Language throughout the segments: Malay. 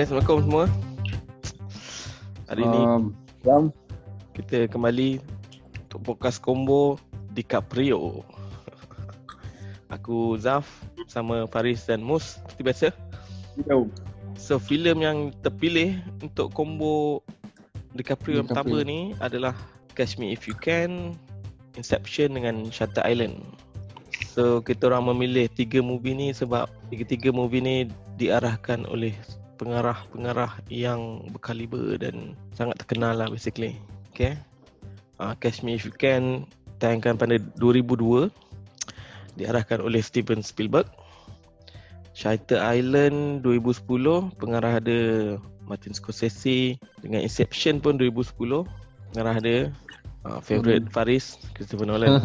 Okay, Assalamualaikum semua. Hari ni Um, kita kembali untuk podcast combo DiCaprio. Aku Zaf sama Faris dan Mus seperti biasa. yo. So filem yang terpilih untuk combo DiCaprio yang pertama ni adalah Catch Me If You Can, Inception dengan Shutter Island. So kita orang memilih tiga movie ni sebab tiga-tiga movie ni diarahkan oleh pengarah-pengarah yang berkaliber dan sangat terkenal lah basically. Okay. Uh, Catch Me If You Can tayangkan pada 2002 diarahkan oleh Steven Spielberg. Shutter Island 2010 pengarah ada Martin Scorsese dengan Inception pun 2010 pengarah ada uh, favorite Hmm. Faris Christopher Nolan.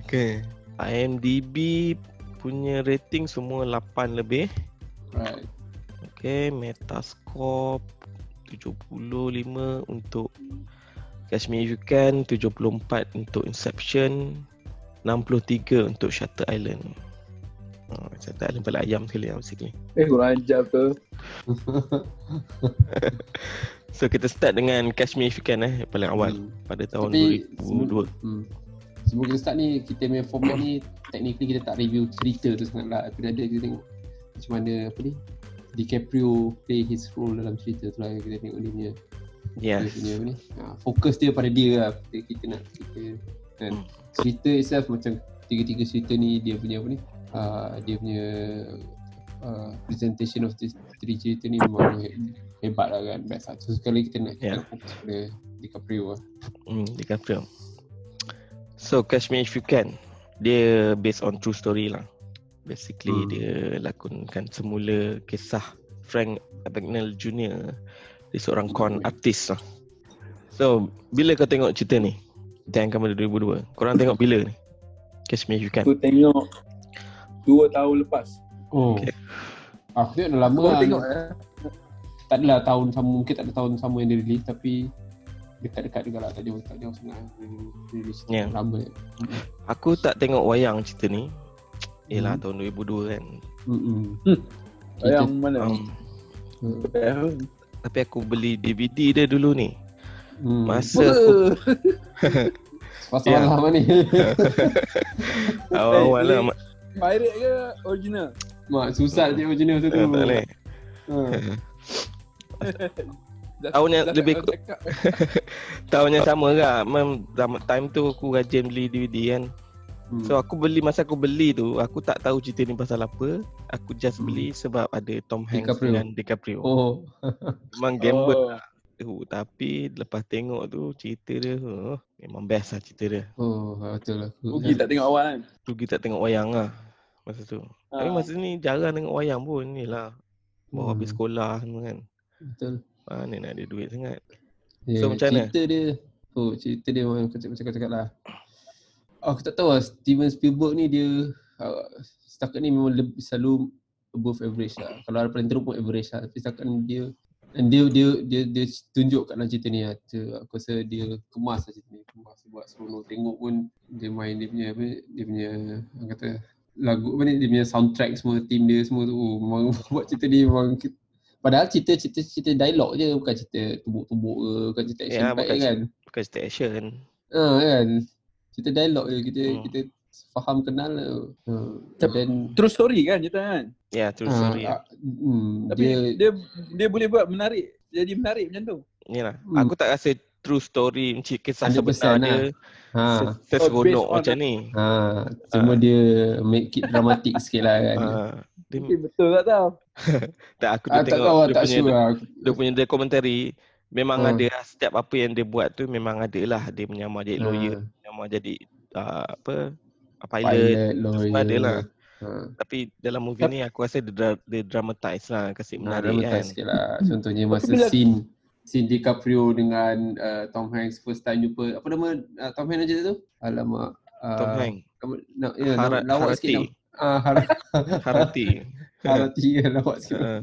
okay. IMDb punya rating semua 8 lebih. right. Okay, Metascore 75 untuk Catch Me If You Can, 74 untuk Inception, 63 untuk Shutter Island. Oh, Shutter Island paling ayam sekali lah basically. Eh, kurang ajar tu. So kita start dengan Catch Me If You Can eh, paling awal Hmm. pada tahun Tapi 2002. Hmm. Sebelum kita start ni, kita punya format ni technically kita tak review cerita tu sangat lah. Tapi ada kita tengok macam mana apa ni DiCaprio play his role dalam cerita tu lah kita tengok dia punya Yes. dia punya apa ni ha, fokus dia pada dia lah kita, kita nak cerita kan Hmm. cerita itself macam tiga-tiga cerita ni dia punya apa ni uh, dia punya uh, presentation of this three cerita ni memang he- hebat lah kan best lah so sekali kita nak Yeah. kita nak fokus pada DiCaprio lah Hmm, DiCaprio. So Catch Me If You Can dia based on true story lah. Basically Hmm. dia lakonkan semula kisah Frank Abagnale Jr. Dia seorang con artist lah. So bila kau tengok cerita ni? Tayangkan pada 2002. Korang tengok bila ni? Catch Me If You Can. Aku tengok dua tahun lepas. oh Okay. aku tengok dah lama Kau lah tengok eh? tak adalah tahun sama mungkin tak ada tahun sama yang dia release tapi dekat-dekat juga lah tak jauh tak jauh sangat dia release Yeah. lama Aku tak tengok wayang cerita ni. Yelah Hmm. tahun 2002 kan. Mm-mm. Yang mana? Um, Hmm. Eh, tapi aku beli DVD dia dulu ni. Hmm. Masa aku Pasal Ya. yeah. lah ni awal-awal lah. Pirate ke original? Mak susah je original tu tu Tak boleh. Ha. Tahun yang lebih ku-. Tahun yang sama kan Mem, Time tu aku rajin beli DVD kan Hmm. So aku beli Masa aku beli tu Aku tak tahu cerita ni pasal apa Aku just Hmm. beli Sebab ada Tom Hanks DiCaprio. dengan DiCaprio Oh Memang gamble Oh. lah uh, Tapi lepas tengok tu Cerita dia uh, Memang best lah cerita dia Oh betul lah Rugi tak tengok awal kan? Rugi tak tengok wayang lah Masa tu Tapi Ah. masa ni jarang tengok wayang pun Ni lah Bawa Hmm. habis sekolah semua kan Betul Mana nak ada duit sangat yeah, So, macam mana? Cerita dia Oh cerita dia memang macam kau cakap lah Aku tak tahu lah Steven Spielberg ni dia uh, Setakat ni memang lebih, selalu above average lah Kalau ada paling teruk pun average lah Tapi setakat ni dia dan dia dia dia dia tunjuk kat dalam cerita ni lah. Aku rasa dia kemas lah cerita ni. Kemas buat seronok tengok pun dia main dia punya apa dia punya orang kata lagu apa ni dia punya soundtrack semua team dia semua tu oh, memang buat cerita ni memang padahal cerita cerita cerita dialog je bukan cerita tumbuk-tumbuk ke bukan cerita action Ya, yeah, bukan kan. Bukan cerita action Ha kan. Cerita dialog je kita Hmm. kita faham kenal lah. Ha. Tapi- Dan True story kan cerita kan? Ya true ah, story ah, hmm, Tapi dia dia, dia boleh buat menarik. Jadi menarik macam tu. Yalah, Hmm. aku tak rasa true story macam kisah 100% sebenar dia ha. se- Oh, macam ni. Ha, cuma dia make it dramatic sikit lah kan. Ha, dia, Mungkin betul tak tahu. tak aku Ah, tu tak tengok tahu lah, dia tak punya sure lah. dia punya dokumentari memang Hmm. ada lah, setiap apa yang dia buat tu memang ada lah dia menyamar jadi lawyer, Ha, menyamar jadi uh, apa pilot, pilot, semua lawyer. ada lah. Ha. Tapi dalam movie ni aku rasa dia, dra- dia dramatize lah kasi Nah, menarik kan. sikit lah. Contohnya masa scene scene DiCaprio dengan uh, Tom Hanks first time jumpa apa nama uh, Tom Hanks je tu? Alamak. Uh, Tom Hanks, na, ya, Harat, lawak sikit nama. Ah, har- Harati. Harati kan lawak sikit. Ha,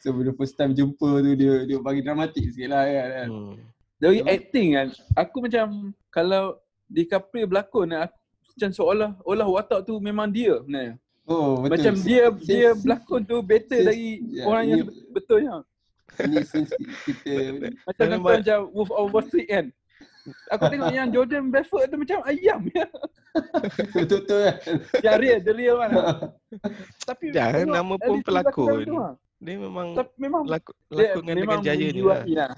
So bila first time jumpa tu dia dia bagi dramatik sikit lah kan. kan. hmm. Dari Betul. acting kan, aku macam kalau DiCaprio berlakon aku macam seolah olah watak tu memang dia sebenarnya. Oh betul. Macam dia dia Since- berlakon tu better since- dari ya, orang yang betulnya. Ni since kita Macam macam Wolf of Wall Street kan. Aku tengok yang Jordan Belfort tu macam ayam ya. betul-betul kan. Yang real, the real one. Tapi Dah, tengok nama pun pelakon. tu, ha. Dia memang Tapi memang laku, dia lakon dengan, dengan memang jaya dia. lah. lah.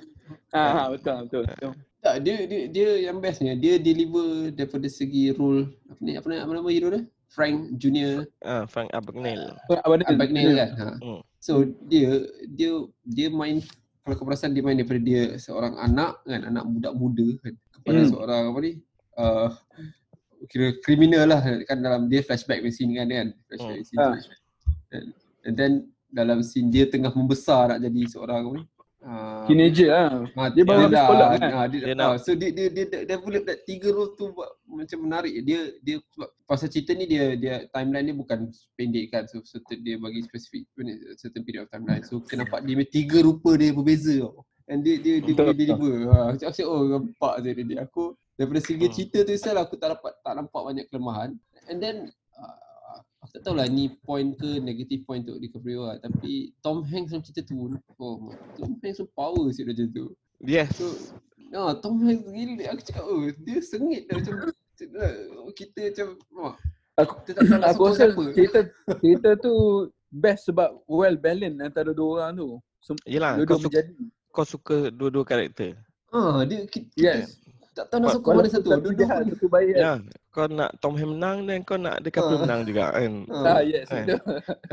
Ah, ha, betul betul. betul. Tak, dia, dia dia yang bestnya dia deliver daripada segi role apa ni apa, ni- apa nama hero dia? Frank Junior Ah, Frank Abagnale. Apa dia? Abagnale kan. Ha. Hmm. So dia dia dia main kalau kau perasan dia main daripada dia seorang anak kan anak budak muda kan kepada Hmm. seorang apa ni uh, kira kriminal lah kan dalam dia flashback punya scene kan kan flashback Hmm. scene tu. And, and then dalam scene dia tengah membesar nak jadi seorang apa ni uh, Teenager lah. Ah, Dia baru habis sekolah kan? ah, dia, Dia dia nak- so dia dia dia, boleh that tiga role tu buat macam menarik. Dia dia sebab pasal cerita ni dia dia timeline dia bukan pendek kan. So, so dia bagi spesifik ni, certain period of timeline. So kita nampak dia tiga rupa dia berbeza tau. And dia dia dia boleh deliver. Ha, aku cakap oh nampak je dia, dia. Aku daripada segi Hmm. cerita tu salah aku tak dapat tak nampak banyak kelemahan. And then uh, tak tahulah ni point ke negative point untuk DiCaprio lah. Tapi Tom Hanks dalam cerita tu, oh Tom Hanks tu power sikit macam tu. Yes. So, nah, Tom Hanks gila. Aku cakap, oh, dia sengit dah macam oh, kita macam, oh, Aku kita tak tahu nak aku rasa siapa. cerita cerita tu best sebab well balanced antara dua orang tu. Sem- Yelah, Dua-dua kau suka, menjadi. kau suka dua-dua karakter. Ah, dia kita, Yes. tak tahu nak sokong mana satu. Dua-dua satu baik. Kau nak Tom Hanks menang dan kau nak DiCaprio Ah. menang juga kan. Ah, Ah, yes, Kan? betul.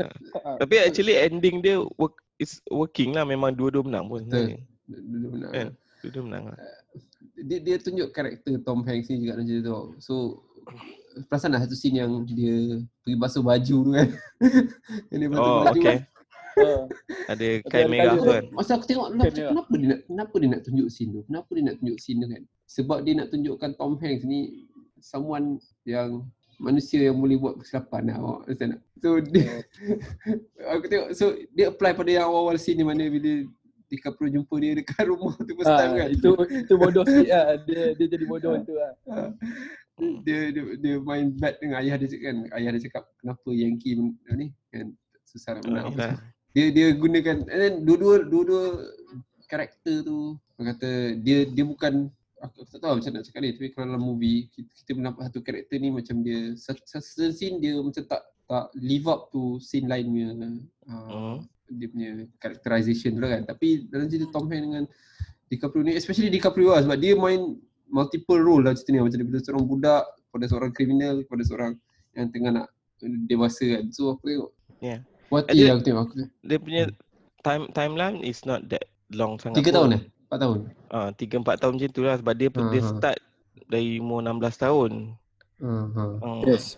Tapi actually ending dia work is working lah memang dua-dua menang pun Betul. sebenarnya. dua-dua menang. Kan? Dua-dua menang lah. Dia, dia tunjuk karakter Tom Hanks ni juga macam tu. So, perasan lah satu scene yang dia pergi basuh baju tu kan. yang dia basuh Oh, baju okay. kan. Ah, Ada Ada kain merah tu kan. Masa aku tengok lah, ya. kenapa dia nak kenapa dia nak tunjuk scene tu? Kenapa dia nak tunjuk scene tu kan? Sebab dia nak tunjukkan Tom Hanks ni someone yang manusia yang boleh buat kesilapan lah. awak Understand tak? So dia aku tengok so dia apply pada yang awal-awal scene ni mana bila DiCaprio jumpa dia dekat rumah tu first time ah, kan. itu itu bodoh sikit lah. Dia dia jadi bodoh itu lah. Ah. dia, dia dia main bet dengan ayah dia kan. Ayah dia cakap kenapa Yankee ni kan susah nak menang. Ah, dia dia gunakan and then dua-dua dua-dua karakter tu kata dia dia bukan aku, aku tak tahu macam nak cakap ni tapi kalau dalam movie kita, kita nampak satu karakter ni macam dia certain scene dia macam tak tak live up to scene lain punya uh, Hmm. dia punya characterization tu lah kan tapi dalam cerita Tom Hanks dengan DiCaprio ni especially DiCaprio lah sebab dia main multiple role lah cerita ni macam daripada seorang budak kepada seorang kriminal kepada seorang yang tengah nak dewasa kan so aku tengok Yeah. Puati Dia- aku tengok aku Dia punya time timeline is not that long sangat. Tiga tahun eh? Empat tahun? Ah, tiga empat tahun macam tu lah sebab dia uh dia Ah. start dari umur 16 tahun. Uh, uh. Hmm. Yes.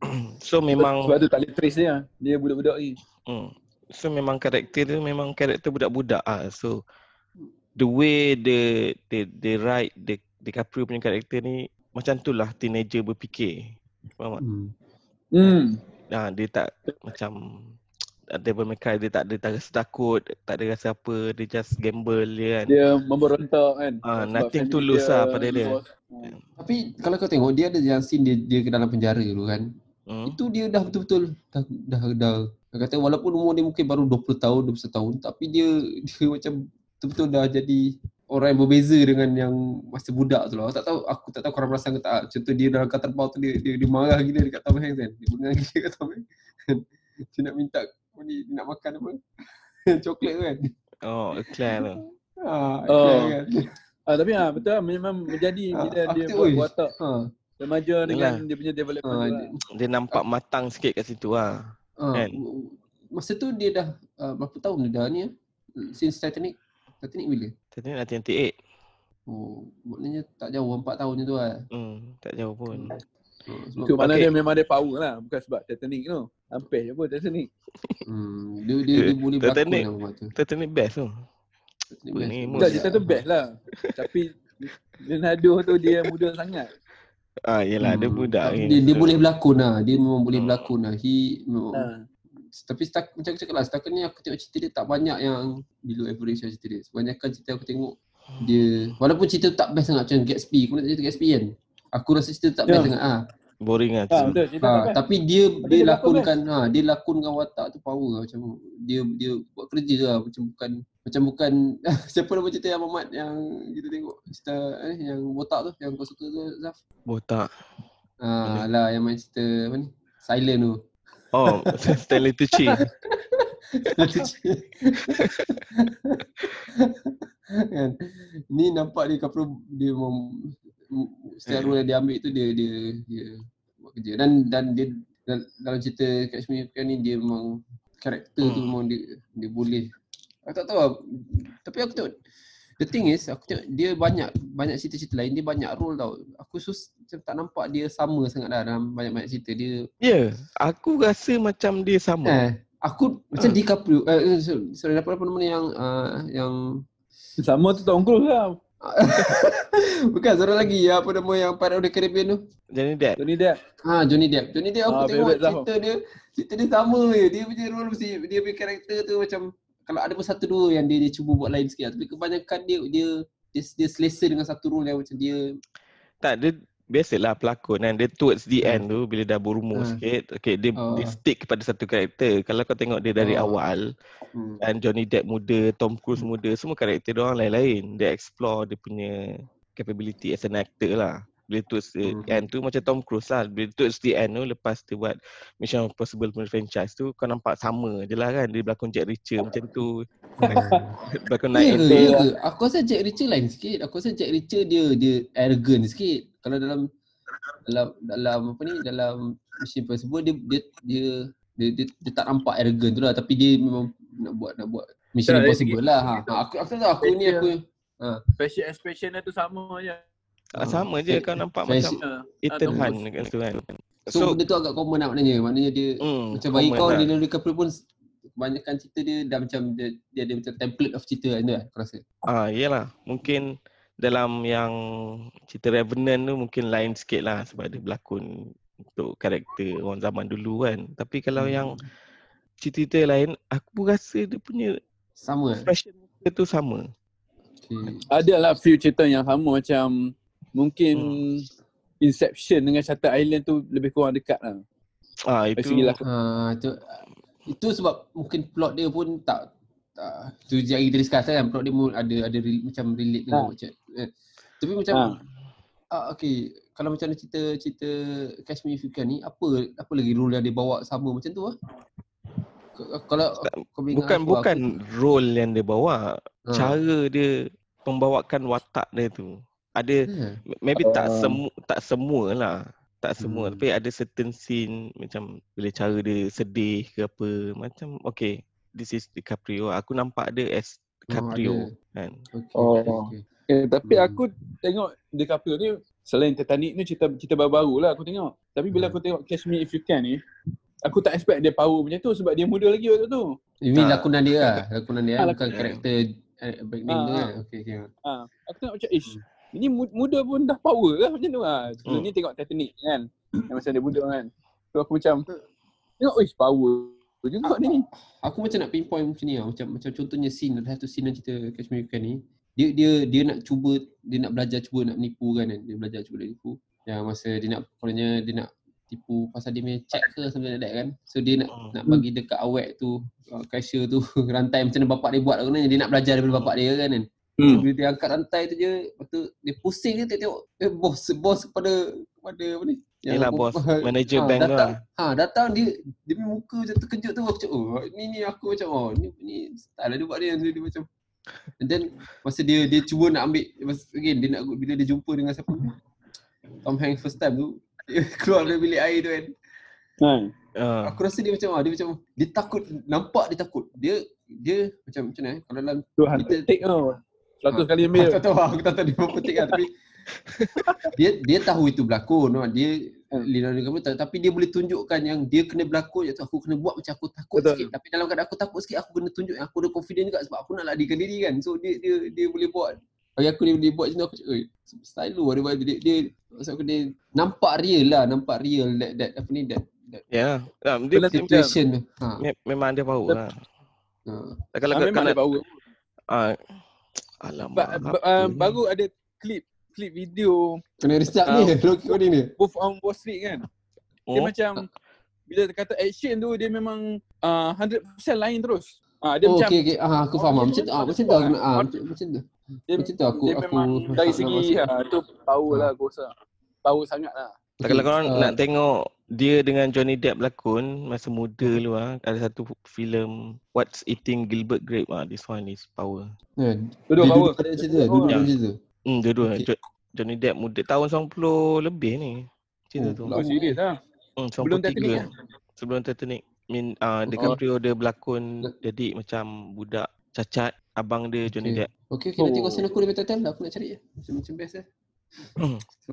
So memang Sebab tu tak boleh trace dia. Dia budak-budak ni. Hmm. So memang karakter dia memang karakter budak-budak ah. So the way the the the write the DiCaprio punya karakter ni macam tu lah teenager berfikir. Faham tak? Hmm. Hmm. Nah, dia tak macam Devil May Cry dia tak ada tak rasa takut, tak ada rasa apa, dia just gamble je kan. Dia memberontak kan. Ah, Sebab nothing tulus dia lah pada dia. Hmm. Tapi kalau kau tengok dia ada yang scene dia, dia ke dalam penjara dulu kan. Hmm. Itu dia dah betul-betul dah dah dah dia kata walaupun umur dia mungkin baru 20 tahun, 21 tahun tapi dia dia macam betul-betul dah jadi orang yang berbeza dengan yang masa budak tu lah. Aku tak tahu aku tak tahu korang perasan ke tak. Contoh dia dalam kat terbang tu dia, dia dia marah gila dekat Tom Hanks kan. Dia bengang gila dekat Tom Hanks. dia nak minta apa ni dia nak makan apa? Coklat tu kan. Oh, Eclair tu. Ah, Oh. kan. Ah, tapi ah betul lah, memang menjadi Ah, bila dia buat oi. watak Ha. remaja dengan Yalah. dia punya development Ah, tu dia- lah. Dia nampak matang sikit kat situ lah. Ah, Kan? Masa tu dia dah uh, berapa tahun dia dah ni? Since Titanic. Titanic bila? Tadi 1998. Oh, maknanya tak jauh 4 tahun je tu lah. Hmm, tak jauh pun. Uh, sebab, Itu mana Okay. dia memang ada power lah. Bukan sebab Titanic tu. Hampir je pun Titanic. hmm, dia, dia, dia boleh berlakon Titanic. lah tu. Titanic best tu. Titanic best. cerita tu best lah. Tapi Leonardo tu dia muda sangat. Ah, yelah, dia Hmm, budak tapi ni. Dia, dia boleh berlakon lah. Dia memang boleh berlakon lah. He, memang, Ha. Tapi setakat, macam aku cakap lah, setakat ni aku tengok cerita dia tak banyak yang below average lah cerita dia. Kebanyakan cerita aku tengok dia, walaupun cerita tak best sangat macam Gatsby. Kau nak cerita Gatsby kan? Aku rasa cerita tak Ya. best sangat ah. Boring lah. Ha, tu. betul. Cerita Ha, ha, tapi dia Tapi dia dia lakonkan ha dia lakonkan watak tu power lah, macam dia dia buat kerja lah macam bukan macam bukan siapa nama cerita yang Mamat yang kita tengok cerita eh yang botak tu yang kau suka tu Zaf. Botak. Ha lah yang main cerita apa ni? Silent tu. Oh, Stanley Tucci. kan. Ni nampak dia couple dia mau setiap role yang dia ambil tu dia dia dia buat kerja dan dan dia dal- dalam cerita Catch Me If You Can ni dia memang karakter tu Hmm. memang dia dia boleh aku tak tahu lah. tapi aku tengok the thing is aku tengok dia banyak banyak cerita-cerita lain dia banyak role tau aku sus macam tak nampak dia sama sangat lah dalam banyak-banyak cerita dia Ya, yeah, aku rasa macam dia sama. eh aku macam Ah. DiCaprio eh, sorry, sorry apa apa nama ni yang uh, yang Sama tu Tom Cruise lah. Bukan seorang lagi ya, apa nama yang Pirate of the Caribbean tu. Jadi dia Tony Depp. Ha Johnny Depp. Johnny Depp aku Ah, tengok lah. cerita dia cerita dia sama je. Dia punya role mesti dia punya karakter tu macam kalau ada pun satu dua yang dia, dia cuba buat lain sikit lah. tapi kebanyakan dia dia dia, dia selesa dengan satu role yang macam dia tak dia biasalah pelakon kan dia towards the Hmm. end tu bila dah berumur Hmm. sikit okay dia Oh. dia stick kepada satu karakter kalau kau tengok dia dari Oh. awal hmm. dan Johnny Depp muda Tom Cruise muda semua karakter dia orang lain-lain dia explore dia punya capability as an actor lah bila towards the Mhm. end tu macam Tom Cruise lah bila towards the end tu lepas dia buat Mission Impossible punya franchise tu kau nampak sama je lah kan dia berlakon Jack Reacher macam tu berlakon Night and? Day ke? Aku rasa Jack Reacher lain sikit. Aku rasa Jack Reacher dia dia arrogant sikit. Kalau dalam dalam dalam apa ni dalam Mission Impossible dia dia dia dia, dia, dia tak nampak arrogant tu lah tapi dia memang nak buat nak buat Mission Impossible lah. Ha. ha. Aku aku tahu aku ni aku Facial expression dia tu sama je. Ah, sama je kau nampak Fashion- macam Ha. Ethan Hunt Cruise. kan tu kan So, so benda tu agak common lah maknanya. Maknanya dia hmm, macam bagi kau lah. Leonardo DiCaprio pun kebanyakan cerita dia dah macam dia, dia ada macam template of cerita kan tu kan aku rasa. Ah, iyalah. Mungkin dalam yang cerita Revenant tu mungkin lain sikit lah sebab dia berlakon untuk karakter orang zaman dulu kan. Tapi kalau Hmm. yang cerita-cerita lain, aku rasa dia punya sama expression muka tu sama. Okay. Adalah few cerita yang sama macam mungkin Inception dengan Shutter Island tu lebih kurang dekat lah. Ah, Dari itu segi lakon. Ha, tu, itu sebab mungkin plot dia pun tak tak tu yang kita discuss kan plot dia pun ada ada re, macam relate dengan Ha. macam eh. Tapi macam Ha. ah, okay kalau macam cerita cerita Catch Me If You Can ni apa apa lagi role yang dia bawa sama macam tu ah. Kalau Tak, kau boleh ingat bukan aku, bukan role yang dia bawa, ha. cara dia pembawakan watak dia tu. Ada Ha. maybe tak Oh. semu tak semua lah. Tak semua Hmm. tapi ada certain scene macam bila cara dia sedih ke apa macam okay this is DiCaprio aku nampak dia as DiCaprio kan Okay, Oh. okay. Eh, tapi Hmm. aku tengok DiCaprio ni selain Titanic ni cerita cerita baru-baru lah aku tengok. Tapi bila Hmm. aku tengok Catch Me If You Can ni, aku tak expect dia power macam tu sebab dia muda lagi waktu tu. Ini lakonan dia lah, lakonan dia Ah, bukan lakonan. karakter eh, name Ah, tu ah. kan. Okay, okay. Ha, aku tengok macam ish. Ini mu- muda pun dah power lah macam tu lah. Sebelum Hmm. ni tengok Titanic kan. Yang masa dia muda kan. So aku macam tengok ish power juga ni ni. Aku macam nak pinpoint macam ni lah. Macam macam contohnya scene ada satu scene dalam cerita You Can ni. Dia dia dia nak cuba dia nak belajar cuba nak menipu kan. kan. Dia belajar cuba nak menipu. Yang masa dia nak kononnya dia nak tipu pasal dia punya check ke something like that kan. So dia nak Hmm. nak bagi dekat awet tu uh, cashier tu rantai macam mana bapak dia buat lah kononnya. Dia nak belajar daripada bapak dia kan. kan. Hmm. Bila dia angkat rantai tu je, lepas tu dia pusing je tengok eh, bos bos kepada kepada apa ni? Yelah bos manager Ah, bank datang, lah Ha datang dia dia punya muka macam terkejut tu aku macam oh ni ni aku macam oh ni ni style lah dia buat dia dia, dia macam and then masa dia dia cuba nak ambil masa, again dia nak bila dia jumpa dengan siapa Tom Hanks first time tu dia keluar dari bilik air tu kan Kan. Ah, aku rasa dia macam ah dia macam dia takut nampak dia takut dia dia macam macam mana eh kalau dalam Tu hantu Kita- take tau. 100 kali Aku ambil. tak tahu aku tak tahu dia petik lah tapi dia dia tahu itu berlakon no. dia Leonardo DiCaprio tahu, tapi dia boleh tunjukkan yang dia kena berlakon iaitu aku kena buat macam aku takut Betul. sikit tapi dalam keadaan aku takut sikit aku kena tunjuk yang aku ada confident juga sebab aku nak larikan diri kan so dia dia dia boleh buat bagi aku dia boleh buat macam tu aku cakap "Oi, style lu dia buat dia, dia maksud aku dia nampak real lah nampak real that, that apa ni that, that Ya yeah. dia Betul. macam situation tu ha, me- memang dia power lah ha. kalau Ah, memang kalau dia ah, Ba, alamak ba, uh, ni? baru ada klip klip video Kena restart Ah. ni, lock coding ni. Wolf on Wall Street kan. Dia Oh, macam bila dia kata action tu dia memang uh, 100% lain terus. Ah dia Oh, macam okey okey. Ah, aku faham. Ah, Macam tu. Ah, macam tu. aku Ah, macam tu. dia, Macam tu aku dia aku memang dari segi ha, tu power lah aku rasa. Power sangat lah. Tak kalau korang Ah, nak tengok dia dengan Johnny Depp berlakon masa muda dulu ah ada satu filem What's Eating Gilbert Grape ah this one is power. kan. Dua-dua power. tu. Duduk Ya. macam tu. Hmm dua-dua Okey. Jo- Johnny Depp muda tahun 90 lebih ni. Cerita Oh, tu. Oh, serius lah. Hmm, Sebelum Titanic 93. kan? Sebelum Titanic. Min uh, Oh. DiCaprio dia berlakon jadi macam budak cacat abang dia Johnny Okey. Depp. Okey okey nanti Oh. kau send aku dia title aku nak cari je. Macam macam best eh. So,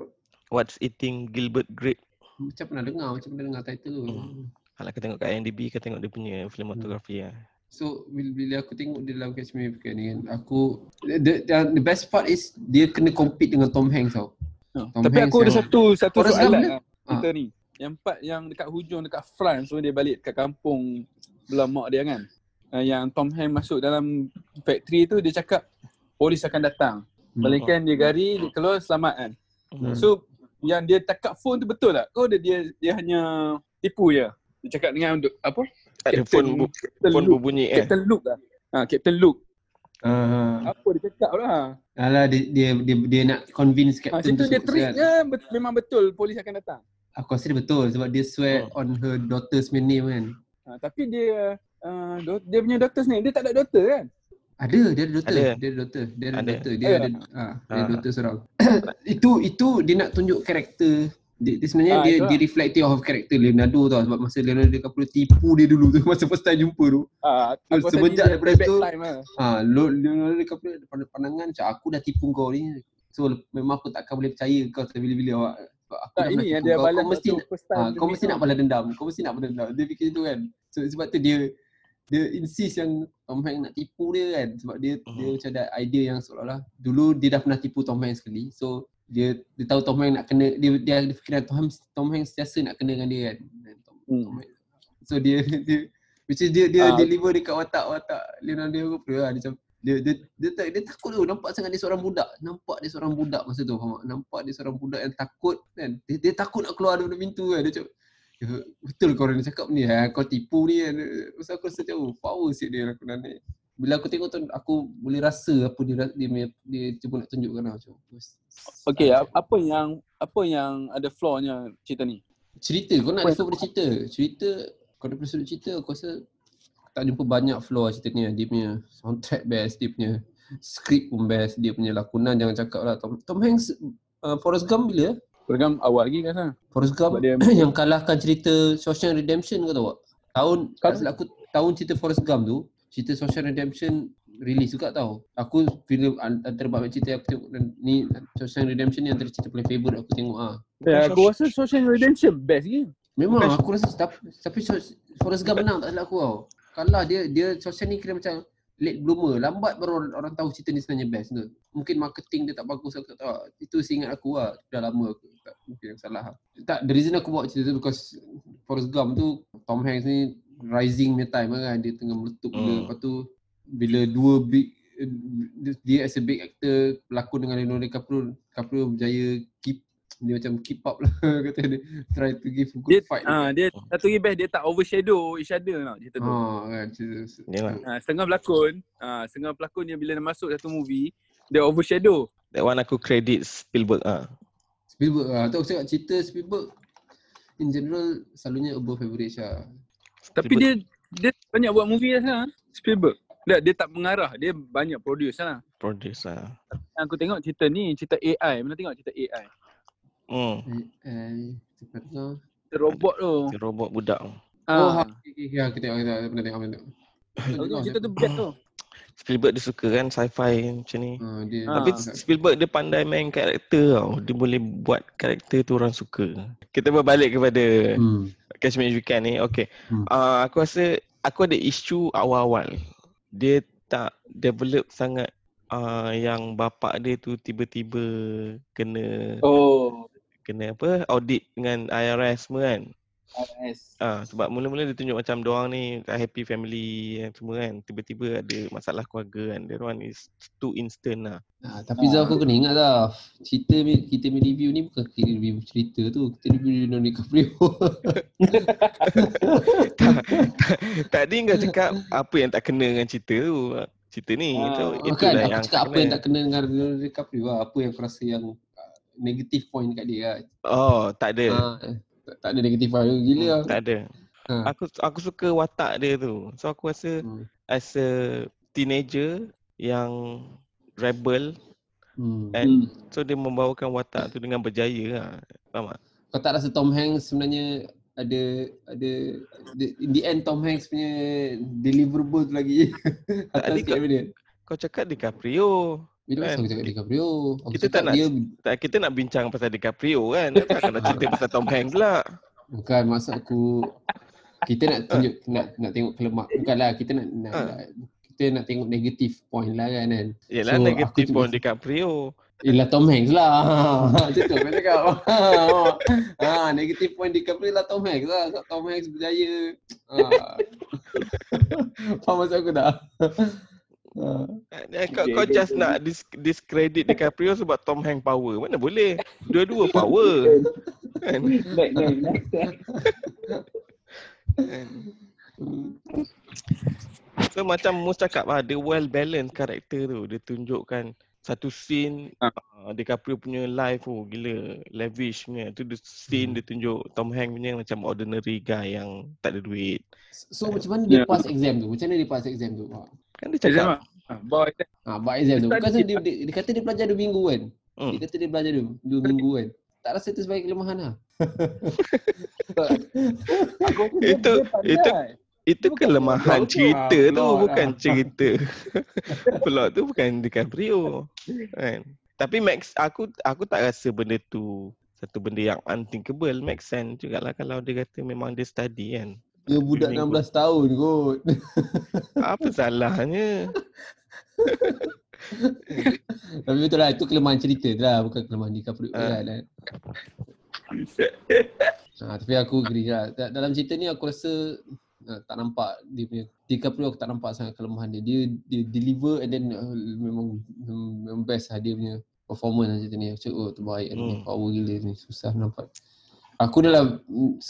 What's Eating Gilbert Grape. Macam pernah dengar, macam pernah dengar title tu. Hmm. Kalau kau tengok kat IMDb kau tengok dia punya filmografi lah. So bila, bila aku tengok dia dalam Catch Me If You Can ni kan, aku the, the, the best part is dia kena compete dengan Tom Hanks tau. Ha. Tom Tapi Hanks aku ada satu satu soalan lah Ah. kita ni. Yang part yang dekat hujung dekat France tu dia balik dekat kampung belah mak dia kan. Uh, yang Tom Hanks masuk dalam factory tu dia cakap polis akan datang. Hmm. Balikan dia gari, dia keluar selamat kan. Hmm. So yang dia cakap phone tu betul tak? Kau dia dia, dia hanya tipu je. Dia cakap dengan apa? Ada phone, bu- Captain phone Luke. berbunyi eh. Captain Luke lah. Ha, Captain Luke. Ah, Apa dia cakap lah. alah dia, dia dia dia nak convince Ha, captain situ dia je bet- memang betul polis akan datang. Aku rasa dia betul sebab dia swear Hmm. on her daughter's name kan. Ha, tapi dia uh, do- dia punya doktor ni dia tak ada doktor kan? Ada, dia ada. Ada. Dia ada daughter. Dia ada, Ada. daughter. Dia Ada. ada ah, dia ada Ah. daughter seorang. itu itu dia nak tunjuk karakter dia, dia sebenarnya Ah, dia itulah. dia reflective of karakter Leonardo tau sebab masa Leonardo DiCaprio tipu dia dulu tu masa first time jumpa tu. Ha, Semenjak dia daripada tu- time lah. Ha, Leonardo DiCaprio ada pada pandangan macam aku dah tipu kau ni. So memang aku takkan boleh percaya kau bila-bila awak. Sebab aku Tak ini yang dia kau. balas kau mesti ha, kau mesti nak balas dendam. Kau mesti nak balas dendam. Dia fikir tu kan. So sebab tu dia dia insist yang Tom Hanks nak tipu dia kan sebab dia dia Hmm. macam ada idea yang seolah-olah dulu dia dah pernah tipu Tom Hanks sekali. So dia dia tahu Tom Hanks nak kena dia dia ada fikiran Tom Hanks Tom Hanks sentiasa nak kena dengan dia kan. Dan Tom, Hmm. Tom Hanks. So dia dia which is dia dia Ah. deliver dekat watak-watak Leonardo DiCaprio lah. Dia macam dia dia dia, dia, dia takut tu nampak sangat dia seorang budak. Nampak dia seorang budak masa tu faham? Nampak dia seorang budak yang takut kan. Dia, dia takut nak keluar daripada pintu kan. Dia macam "Ya, betul kau orang ni cakap ni ha, kau tipu ni kan. Masa aku rasa macam oh, power sikit dia lakonan ni. Bila aku tengok tu aku boleh rasa apa dia dia dia, dia cuba nak tunjukkan lah macam. Okey, ap- apa yang apa yang ada flaw-nya cerita ni? Cerita kau nak refer pada cerita. Cerita kau daripada sudut cerita aku rasa aku tak jumpa banyak flaw cerita ni. Dia punya soundtrack best, dia punya skrip pun best, dia punya lakonan jangan cakap lah. Tom, Tom Hanks uh, Forrest Gump bila? Program awal lagi kan sana. Forrest Gump dia yang kalahkan cerita Shawshank Redemption kau tahu tak? Tahun tak silap aku tahun cerita Forrest Gump tu, cerita Shawshank Redemption release juga tau. Aku filem an- antara banyak cerita yang aku tengok ni Shawshank Redemption ni antara cerita paling favourite aku tengok ah. Ya, aku rasa Social Redemption best lagi. Memang Best. aku rasa tapi, tapi Forrest Gump menang tak silap aku tau. Kalah dia dia Shawshank ni kira macam late bloomer, lambat baru orang, orang tahu cerita ni sebenarnya best tu. Mungkin marketing dia tak bagus aku tak tahu. Itu seingat aku lah. Dah lama aku tak mungkin yang salah. lah. Tak, the reason aku bawa cerita tu because Forrest Gump tu Tom Hanks ni rising punya time lah kan. Dia tengah meletup Hmm. lepas tu bila dua big eh, dia as a big actor pelakon dengan Leonardo DiCaprio DiCaprio berjaya keep dia macam keep up lah kata dia try to give a good Dia fight ah dia satu lagi best dia tak overshadow each other tau cerita tu. Ha kan cerita Yalah. Ha, setengah pelakon, ha, setengah pelakon yang bila dia masuk satu movie, dia overshadow. That one aku credit Spielberg ah. Spielberg lah. Tu aku cakap cerita Spielberg in general selalunya above average lah. Tapi Spielberg. dia dia banyak buat movie lah sana. Spielberg. Dia, dia tak mengarah, dia banyak produce lah. Produce ah. Yang aku tengok cerita ni, cerita AI. Mana tengok cerita AI? Hmm. Kau. Cerita robot tu. Si robot budak. Oh, Ah, ha. Okay, okay, okay, kita tengok, kita pernah tengok, aku tengok cerita tu best tu. Spielberg dia suka kan sci-fi macam ni. Ha, dia, Ah. Tapi Spielberg dia pandai main karakter tau. Dia boleh buat karakter tu orang suka. Kita berbalik kepada hmm. Catch Me If You Can ni. Okay. Hmm. Uh, aku rasa aku ada isu awal-awal. Dia tak develop sangat uh, yang bapak dia tu tiba-tiba kena Oh. Kena apa audit dengan IRS semua kan. RS. Ah sebab mula-mula dia tunjuk macam doang ni kat happy family and semua kan. Tiba-tiba ada masalah keluarga kan. That one is too instant lah. Ha, tapi Zah aku kena ingat lah Cerita ni- kita punya review ni bukan kita review cerita tu Kita review Leonardo DiCaprio Tadi kau cakap apa yang tak kena dengan cerita tu. Cerita ni. Ah, itu, Bukan itulah aku yang cakap apa yang tak kena dengan Leonardo DiCaprio lah Apa yang aku rasa yang Negative point kat dia lah Oh, tak ada. ha, tak, tak ada negative point Gila lah Hmm, tak ada. ha. Aku aku suka watak dia tu. So aku rasa Hmm. as a teenager yang rebel Hmm. and so dia membawakan watak tu dengan berjaya lah. Faham tak? Kau tak rasa Tom Hanks sebenarnya ada ada the- in the end Tom Hanks punya deliverable tu lagi atas Tadi kau- dia. Kau cakap DiCaprio. Bila masa Kan? aku cakap DiCaprio, aku Kita tak nak- dia Tak, kita nak bincang pasal DiCaprio kan. Takkan nak cerita pasal Tom Hanks pula. bukan maksud aku kita nak tunjuk nak nak tengok kelemahan. Bukanlah kita nak, nak, Ha. kita nak tengok negative point lah kan kan. Yelah So, negatif cuma- DiCaprio. Ialah Tom Hanks lah. Macam tu aku cakap. ha, negative point DiCaprio lah Tom Hanks lah. Sebab Tom Hanks berjaya. Ha. Faham maksud aku tak? Ha. Eh, Kau, kau just nak dis- discredit DiCaprio sebab Tom Hanks power. Mana boleh? Dua-dua power. kan? Next, next, next. Kan? So macam Mus cakap lah, dia well balanced karakter tu. Dia tunjukkan satu scene Ha. uh, DiCaprio punya life oh gila lavish punya. Tu the scene dia tunjuk Tom Hanks punya macam ordinary guy yang tak ada duit. So macam mana dia Ya. pass exam tu? Macam mana dia pass exam tu? Kan dia Exam cakap. Ha, boy, Ha, buat exam tu. Bukan dia- dia, dia, dia, kata dia belajar dua minggu kan? hmm, Dia kata dia belajar dua, dua minggu kan? Tak rasa tu sebagai kelemahan lah. aku pun Itu- dia itu- itu bukan kelemahan plot tu. cerita Ah, tu plot bukan lah. cerita. Plot tu bukan DiCaprio. Kan? Tapi Max aku aku tak rasa benda tu satu benda yang unthinkable make sense jugalah kalau dia kata memang dia study kan. Dia budak Dua minggu. 16 tahun kot. Apa salahnya? Tapi betul lah, itu kelemahan cerita tu lah. Bukan kelemahan DiCaprio Ah. uh. lah. kan? Ha, tapi aku agree lah. Da- Dalam cerita ni aku rasa uh, tak nampak dia punya DiCaprio aku tak nampak sangat kelemahan dia. Dia dia deliver and then uh, memang memang best lah dia punya performance lah cerita ni. Cakap oh terbaik hmm. Hmm. power gila ni susah nampak. Aku dalam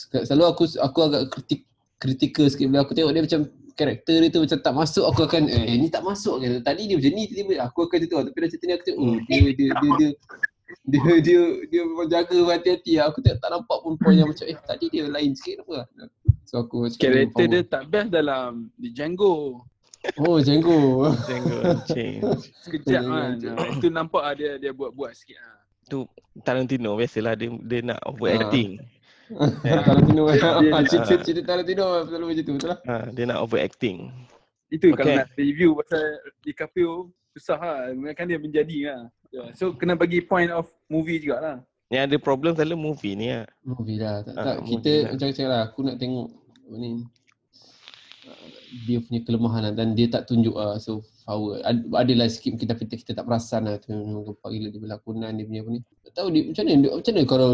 selalu aku aku agak kritik kritikal sikit bila aku tengok dia macam karakter dia tu macam tak masuk aku akan eh ni tak masuk kan. Tadi dia macam ni tiba-tiba aku akan macam tu tapi dalam cerita ni aku tengok oh dia dia dia dia dia dia, dia memang jaga hati-hati lah. Aku tak, tak nampak pun point yang macam eh tadi dia lain sikit apa. So aku cakap Karakter dia tak best dalam di Django. Oh Django. Change. Sekejap kan. Itu nampak ah dia dia buat-buat sikit ah. Tu Tarantino biasalah dia dia nak overacting. Tarantino Dia- cerita cerita Tarantino selalu macam tu betul lah. Ha, dia nak overacting. Itu kalau Okay. nak review pasal DiCaprio susah lah. Kan dia menjadi lah. Ya, So kena bagi point of movie jugalah. Yang ada problem selalu movie ni lah. Movie lah. Tak, Ah, tak kita lah. macam cakap lah aku nak tengok apa ni dia punya kelemahan lah dan dia tak tunjuk lah so power. Ad, adalah sikit kita kita, kita tak perasan lah tu memang gempak gila dia berlakonan dia punya apa ni. Tak tahu dia macam mana dia, macam mana kalau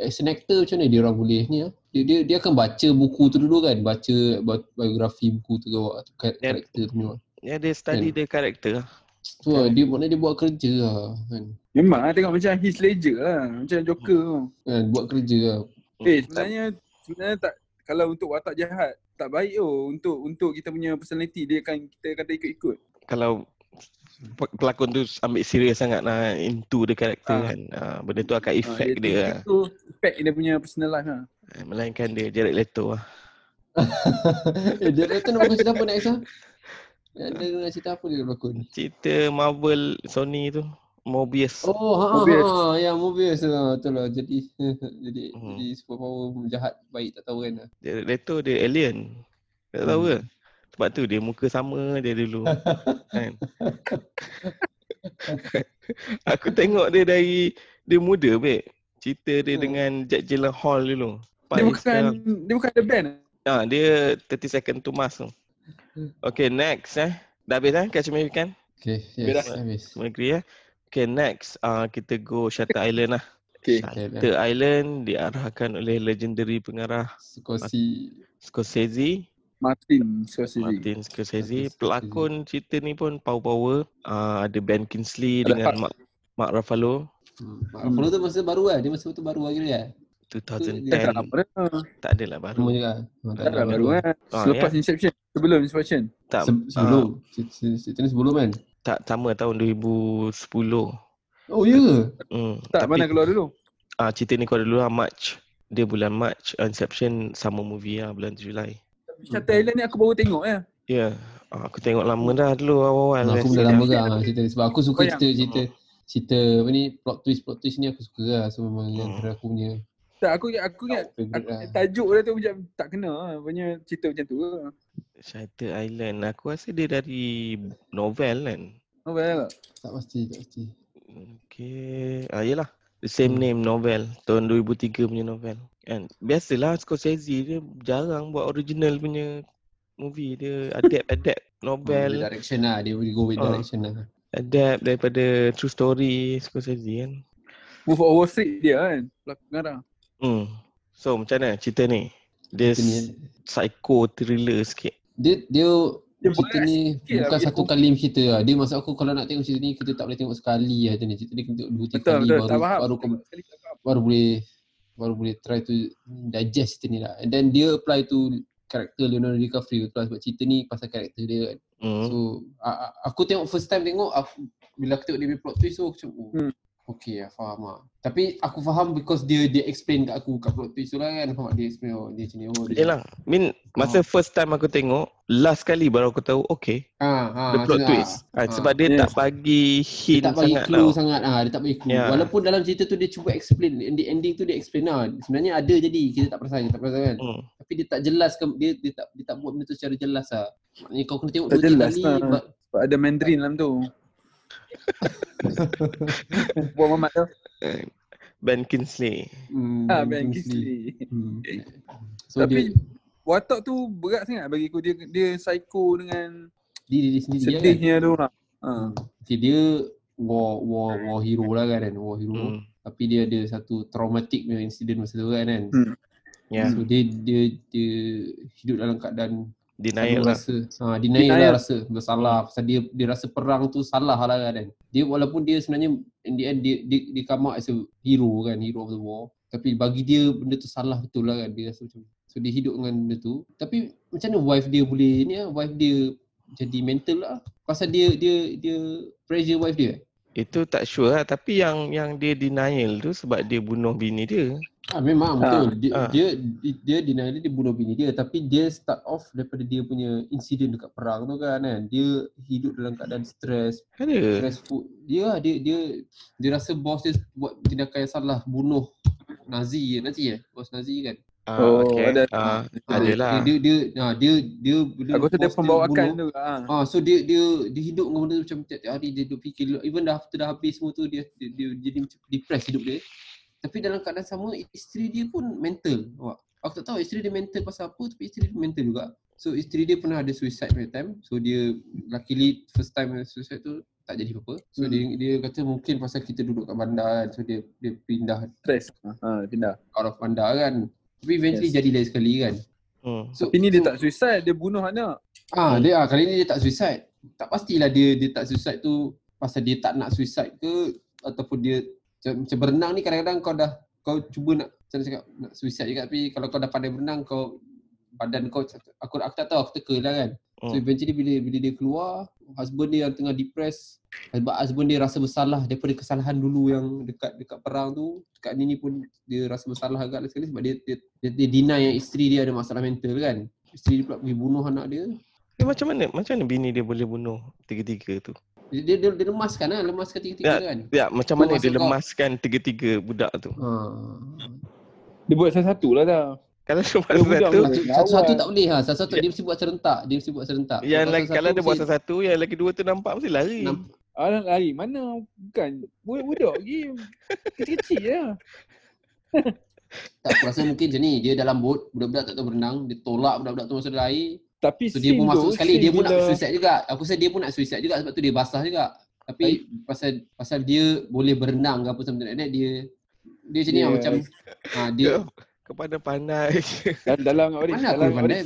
as an actor macam mana dia orang boleh ni ah. Dia, dia dia akan baca buku tu dulu kan, baca bi- biografi buku tu ke karakter tu punya. Ya dia study Kan. dia karakter lah. Tu lah, dia maknanya dia buat kerja lah kan. Memang lah tengok macam Heath Ledger lah. Macam Joker tu. kan buat kerja lah. Eh sebenarnya sebenarnya tak kalau untuk watak jahat tak baik oh untuk untuk kita punya personality dia akan kita kata ikut-ikut. Kalau pe- pelakon tu ambil serius sangat lah into the character Ah. kan. Ha, benda tu akan effect Ah, dia lah. Itu effect dia punya personal life lah. Eh, Melainkan dia Jared Leto lah. eh, dia kata nak berlakon cerita apa next lah? Dia nak cerita apa dia berlakon? Cerita Marvel Sony tu. Mobius. Oh, ha, Mobius. ha, ha, ya Mobius lah, betul lah. Jadi, jadi, Hmm. jadi superpower jahat baik tak tahu kan. Jared Leto dia alien. Tak tahu ke? Sebab tu dia muka sama dia dulu. kan? Aku tengok dia dari dia muda babe. Cerita dia Hmm. dengan Jack Gyllenhaal dulu. Dia Sampai bukan sekarang. dia bukan the band. Ha, dia 30 second to Mars tu. Okay, next eh. Dah habis eh? Catch Me If You Can? Okay, yes, habis. Semua agree eh? Okay, next. Uh, kita go Shutter Island lah. Okay. Shutter Island diarahkan oleh legendary pengarah Skosi Scorsese, Martin Scorsese. Martin Scorsese. Martin Pelakon cerita ni pun power-power. Uh, ada Ben Kingsley Ada dengan. Mark, Mark Ruffalo. Hmm. Ruffalo tu masa baru kan? Dia masa betul baru lagi kan? 2010. Dah tak lama dah. Tak adalah baru. Lama juga. Oh, Tak dah baru kan. Ah, Selepas Inception. Sebelum Inception. Tak, Se- sebelum. Se- Cerita ni sebelum kan? tak sama tahun 2010. Oh ya ke? Hmm. Tak, Tapi, mana keluar dulu? Ah, cerita ni keluar dulu lah March. Dia bulan March. Inception sama movie lah bulan Julai. Shutter Island ni aku baru tengok ya. Ya. Yeah. Ah, aku tengok lama dah dulu awal-awal. Nah, aku Rasa dah dah- lama kan cerita ni. Sebab aku suka cerita cerita cerita apa ni plot twist plot twist ni aku suka lah. So memang yang Hmm. antara aku punya Tak, aku ingat, aku ingat aku, lah. tajuk dia tu macam tak kena lah. Punya cerita macam tu lah. Shutter Island. Aku rasa dia dari novel kan. Novel tak? Tak pasti, tak pasti. Okay. Ah, yelah. The same Hmm. name novel. Tahun 2003 punya novel. Kan. Biasalah Scorsese dia jarang buat original punya movie. Dia adapt-adapt novel. direction lah. Dia will go with Ah. direction lah. Adapt daripada true story Scorsese kan. Wolf of Wall Street dia kan. Pelakon pengarah. Hmm. So macam mana cerita ni? Dia psycho thriller sikit. dia dia Dia cerita ni lah, bukan satu kali cerita lah. Dia maksud aku kalau nak tengok cerita ni kita tak boleh tengok sekali lah cerita ni. Cerita ni kena tengok dua tiga kali betul. baru baru tak faham. baru boleh baru boleh try to digest cerita ni lah. And then dia apply to karakter Leonardo DiCaprio tu lah sebab cerita ni pasal karakter dia kan. Hmm. So a- a- aku tengok first time tengok aku bila aku tengok dia punya plot twist tu aku macam oh, Hmm. Okay lah faham lah. Tapi aku faham because dia dia explain kat aku kat plot twist tu lah kan. Faham tak? dia explain oh dia macam ni. Oh, dia Yelah. Min masa first time aku tengok, last kali baru aku tahu okay, Ha, ha, the plot twist. lah. Ah, Ah. sebab dia Yes. tak bagi Dia hint tak bagi sangat clue tau. sangat ah dia tak bagi clue. Ya. Walaupun dalam cerita tu dia cuba explain di ending tu dia explain lah. Sebenarnya ada jadi kita tak perasan, kita tak perasan kan. Hmm. Tapi dia tak jelaskan dia dia tak dia tak buat benda tu secara jelas lah. Maknanya kau kena tengok Tak dua tiga jelas kali lah. ba- Sebab ada Mandarin dalam tu. Buat Mamat tu. Ben Kingsley. hmm, Ha, Ben Kingsley. Hmm. So Tapi dia watak tu berat sangat bagi aku. Dia dia psycho dengan dia diri sendiri lah kan. sedihnya tu lah. Ha. Okay, dia war war war hero lah kan, war hero. Hmm. Tapi dia ada satu traumatic punya insiden masa tu kan kan. Hmm. Ya, So dia dia dia hidup dalam keadaan denial lah. rasa. Ha, denial, Denial. lah rasa bersalah pasal dia dia rasa perang tu salah lah kan. Dia walaupun dia sebenarnya in the end dia dia, dia come out as a hero kan hero of the war. Tapi bagi dia benda tu salah betul lah kan. Dia rasa macam so dia hidup dengan benda tu. Tapi macam mana wife dia boleh ni lah? Wife dia jadi mental lah. Pasal dia dia dia pressure wife dia Itu tak sure lah. Tapi yang yang dia denial tu sebab dia bunuh bini dia. Ah memang Ah, betul. Dia, ah. dia dia dia denial dia, dia bunuh bini dia tapi dia start off daripada dia punya insiden dekat perang tu kan kan. Dia hidup dalam keadaan stres, Ada. stressful. Dia lah, dia dia dia rasa bos dia buat tindakan yang salah bunuh Nazi Nazi eh bos Nazi kan. Ah, Oh, okay. ada. Ah, Ah, adalah. Dia dia dia, ah, dia, dia bila Aku rasa dia bos pembawakan bunuh, tu. Ha. Ah, so dia dia dia hidup dengan benda tu macam tiap-tiap hari dia duk fikir even dah after dah habis semua tu dia dia, dia jadi macam depressed hidup dia. Tapi dalam keadaan sama isteri dia pun mental. Awak. Aku tak tahu isteri dia mental pasal apa tapi isteri dia mental juga. So isteri dia pernah ada suicide punya time. So dia luckily first time suicide tu tak jadi apa-apa. So Hmm. dia dia kata mungkin pasal kita duduk kat bandar kan. So dia dia pindah Stress. Ha, pindah. out of bandar kan. Tapi eventually Yes. jadi lain sekali kan. Hmm. So, Tapi ni dia tak suicide, dia bunuh anak. Ah, Hmm. dia ah, kali ni dia tak suicide. Tak pastilah dia dia tak suicide tu pasal dia tak nak suicide ke ataupun dia macam, macam berenang ni kadang-kadang kau dah kau cuba nak macam cakap nak suicide juga tapi kalau kau dah pandai berenang kau badan kau aku aku tak tahu aku teka lah kan. So Hmm. eventually bila bila dia keluar husband dia yang tengah depressed sebab husband dia rasa bersalah daripada kesalahan dulu yang dekat dekat perang tu dekat ni ni pun dia rasa bersalah agak lah sekali sebab dia dia, dia, dia deny yang isteri dia ada masalah mental kan. Isteri dia pula pergi bunuh anak dia Dia macam mana? Macam mana bini dia boleh bunuh tiga-tiga tu? Dia, dia, dia, lemaskan lah, lemaskan tiga-tiga Ya. kan. Ya, macam mana dia maksud kau- lemaskan tiga-tiga budak tu? Ha. Dia buat satu-satu lah dah. Kalau dia buat Dia budak satu, budak. Satu, satu, satu Awal. tak boleh ha. Satu, satu dia mesti buat serentak. Dia mesti buat serentak. yang Kalau lagi, satu kalau dia buat mesti- satu, yang lagi dua tu nampak mesti lari. Nampak. Ah, lari. Mana? Bukan. Budak-budak lagi. Kecil-kecil je. Tak, aku rasa mungkin macam ni. Dia dalam bot, budak-budak tak tahu berenang. Dia tolak budak-budak tu masuk dalam air. Tapi So dia pun masuk tu, sekali. Dia pun nak suicide juga. Aku rasa dia pun nak suicide juga sebab tu dia basah juga. Tapi pasal pasal dia boleh berenang ke apa something like that, dia dia macam ni lah Dia- macam ha, dia Kau pandai-pandai. Dalam, dalam Oris, mana aku pandai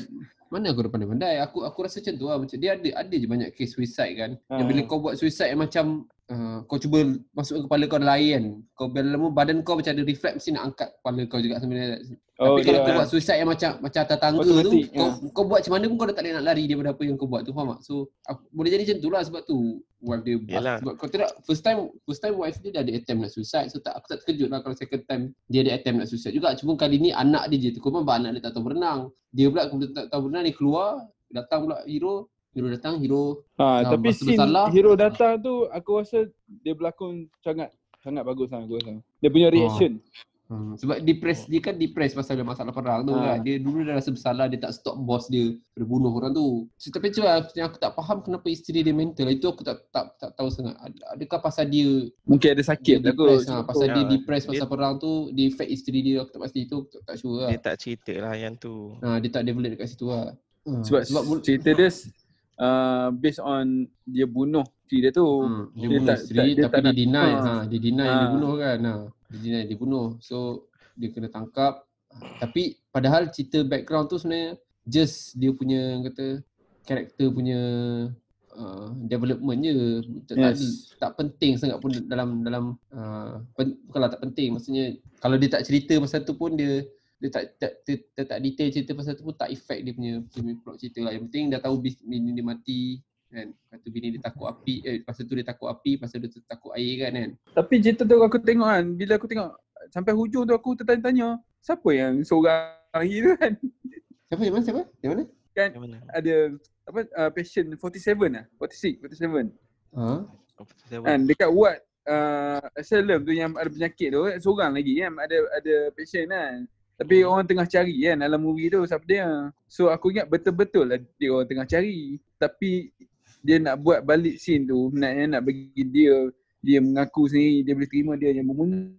mana aku dah pandai-pandai aku aku rasa macam tu lah macam dia ada ada je banyak case suicide kan Ha. yang bila kau buat suicide yang macam uh, kau cuba masuk kepala kau lain. Kan kau bila lama badan kau macam ada refleks mesti nak angkat kepala kau juga sebenarnya. Oh, Tapi kalau dia- kau buat suicide yang macam macam atas tangga tu, Automatic, kau, ya. kau buat macam mana pun kau dah tak boleh nak lari daripada apa yang kau buat tu, faham tak? So, aku, boleh jadi macam tu lah sebab tu. Wife dia Yalah. sebab kau tidak first time first time wife dia dah ada attempt nak suicide. So tak aku tak terkejut lah kalau second time dia ada attempt nak suicide juga. Cuma kali ni anak dia je. Tu kau anak dia tak tahu berenang. Dia pula aku tak tahu berenang dia keluar datang pula hero hero datang hero Ha, Ah, tapi scene bersalah. hero datang tu aku rasa dia berlakon sangat sangat bagus lah aku rasa. Dia punya Oh. reaction. Hmm, sebab depress dia kan depress pasal ada masalah perang tu Ha. kan. Dia dulu dah rasa bersalah dia tak stop bos dia daripada bunuh orang tu. So, tapi tu lah yang aku tak faham kenapa isteri dia mental. Itu aku tak tak tak tahu sangat. Ad- Adakah pasal dia Mungkin ada dia sakit lah kot. depress ha, pasal dia Ya, depress dia- pasal perang tu dia affect isteri dia aku tak pasti tu aku tak, tak sure lah. Dia tak cerita lah yang tu. Ha, dia tak develop dekat situ lah. Ha, Sebab, sebab cerita dia uh, based on dia bunuh isteri dia tu. Hmm, dia, Dia bunuh tak- isteri tak- dia tapi tak dia deny. ha. Ha. dia deny dia Ha. bunuh kan. Ha. Dia deny dia bunuh. So dia kena tangkap. Tapi padahal cerita background tu sebenarnya just dia punya kata karakter punya uh, development je. Tak, tak, Yes. tak penting sangat pun dalam dalam uh, pen, bukanlah tak penting maksudnya kalau dia tak cerita pasal tu pun dia dia tak tak dia, dia tak detail cerita pasal tu pun tak effect dia punya punya plot cerita lah. Yang penting dah tahu bis- bini dia mati kan. Lepas tu bini dia takut api eh pasal tu dia takut api, pasal dia takut air kan kan. Tapi cerita tu aku tengok kan, bila aku tengok sampai hujung tu aku tertanya-tanya, siapa yang seorang lagi tu kan? Siapa yang mana siapa? Yang mana? Yang mana? Ada apa uh, patient 47 lah, 46, 47. Ha? Kan dekat ward uh, asylum tu yang ada penyakit tu seorang lagi kan ada ada patient kan. Tapi orang tengah cari kan dalam movie tu siapa dia. So aku ingat betul-betul lah dia orang tengah cari. Tapi dia nak buat balik scene tu nak nak bagi dia dia mengaku sendiri dia boleh terima dia yang membunuh.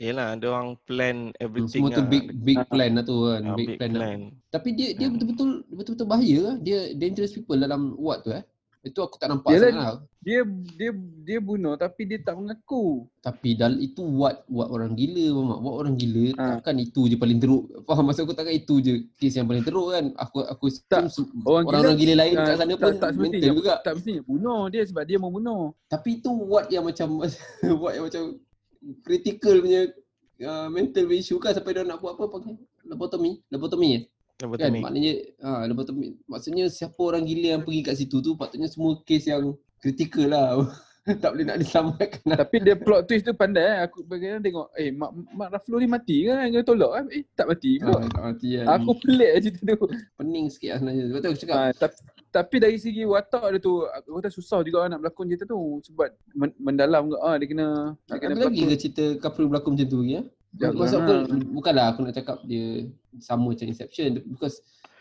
Yelah, dia orang plan everything Semua tu lah. big big Ah. plan lah tu kan. Ah, big, big plan. Lah. plan. Tapi dia dia Hmm. betul-betul betul-betul bahaya lah. Dia dangerous people dalam ward tu eh. Itu aku tak nampak Yalah, sangat. Dia dia dia bunuh tapi dia tak mengaku. Tapi dal itu ward ward orang gila mamak. Ward orang gila Ha. takkan itu je paling teruk. Faham maksud aku takkan itu je kes yang paling teruk kan. Aku aku Tak. assume Orang orang-orang gila, lain Ah, kat sana tak- pun tak semestinya. mental juga. Tak mestinya bunuh dia sebab dia mau bunuh. Tapi itu ward yang macam ward yang macam critical punya uh, mental issue kan sampai dia nak buat apa panggil lobotomi, lobotomi eh? Yang kan maknanya ha lobotomi maksudnya siapa orang gila yang pergi kat situ tu patutnya semua kes yang kritikal lah. tak boleh nak diselamatkan. lah. Tapi dia plot twist tu pandai eh. Aku bagaimana tengok eh mak mak Raflo ni mati kan dia tolak kan? Eh tak mati Ha, pula. tak mati kan. Aku pelik je cerita tu. pening sikit lah sebenarnya. Sebab tu aku cakap Ha, tapi, tapi dari segi watak dia tu aku kata susah juga nak berlakon cerita tu sebab men, mendalam ke ah dia kena dia kena ada lagi ke cerita couple berlakon macam tu ya? Jangan Maksud aku lah. bukanlah aku nak cakap dia sama macam Inception because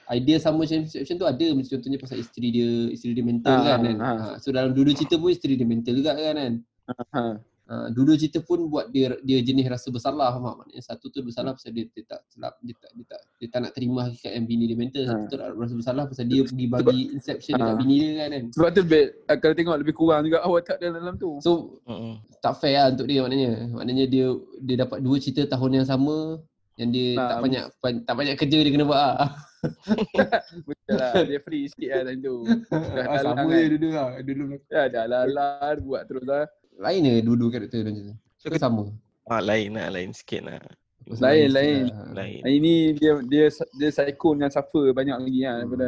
idea sama macam Inception tu ada macam contohnya pasal isteri dia isteri dia mental Ah, kan, kan? ah. Ha, so dalam dua-dua cerita pun isteri dia mental juga kan kan Ha. Ha, dua-dua cerita pun buat dia dia jenis rasa bersalah faham? Maknanya satu tu bersalah pasal dia, dia tak selap, dia tak dia tak dia tak nak terima hakikat yang bini dia mental. Satu Ha. tu rasa bersalah pasal dia pergi bagi inception dekat Ha. bini dia kan. kan. Sebab tu lebih kalau tengok lebih kurang juga awak tak dalam dalam tu. So Mm-mm. tak fair lah untuk dia maknanya. Maknanya dia dia dapat dua cerita tahun yang sama yang dia Ha. tak banyak tak banyak kerja dia kena buat ah. Betul lah. Dia free sikit lah time tu. Dah Ah, sama kan. je dulu lah. Dulu Ya dah lah buat terus lah. Lain ke dua-dua karakter macam tu. So, Ke sama. Ah, lain lah, lain sikit lah. Lain, sikit lain. lah. Lain. Hari ni dia dia dia psycho dengan suffer banyak lagi lah daripada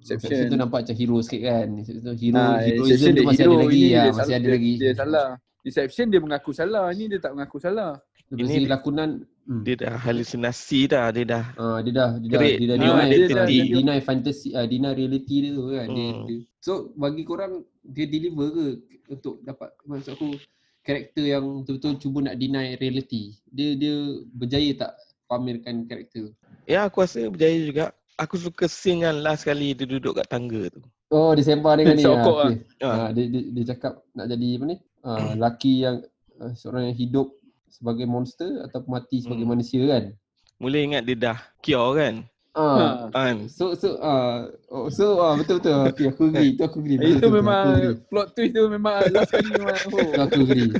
Inception Inception. tu nampak macam hero sikit kan. Inception tu hero, Ah, heroism Inception tu masih hero, ada lagi. ini Ya, dia masih ada dia- lagi. Dia salah. Inception dia mengaku salah, ni dia tak mengaku salah. Ini dia- lakonan hmm. Dia dah halusinasi dah, dia dah. Ah, dia dah dia dah dia dah deny, ah, dia deny fantasy ah, deny reality dia tu kan. Dia, Hmm. dia, so bagi korang dia deliver ke untuk dapat maksud aku karakter yang betul-betul cuba nak deny reality. Dia dia berjaya tak pamerkan karakter? Ya, aku rasa berjaya juga. Aku suka scene yang last kali dia duduk kat tangga tu. Oh, dia sembang dengan ni. Sokok ah, lah. okay. ah, dia, dia, dia cakap nak jadi apa ni? Ah, laki yang ah, seorang yang hidup sebagai monster atau mati sebagai Hmm. manusia kan. Mula ingat dia dah cure kan? Ah, Ha. Kan? So so ah oh, so ah betul betul okay, aku agree tu aku agree Itu betul, betul, betul, memang aku agree. plot twist tu memang last kali memang oh. aku agree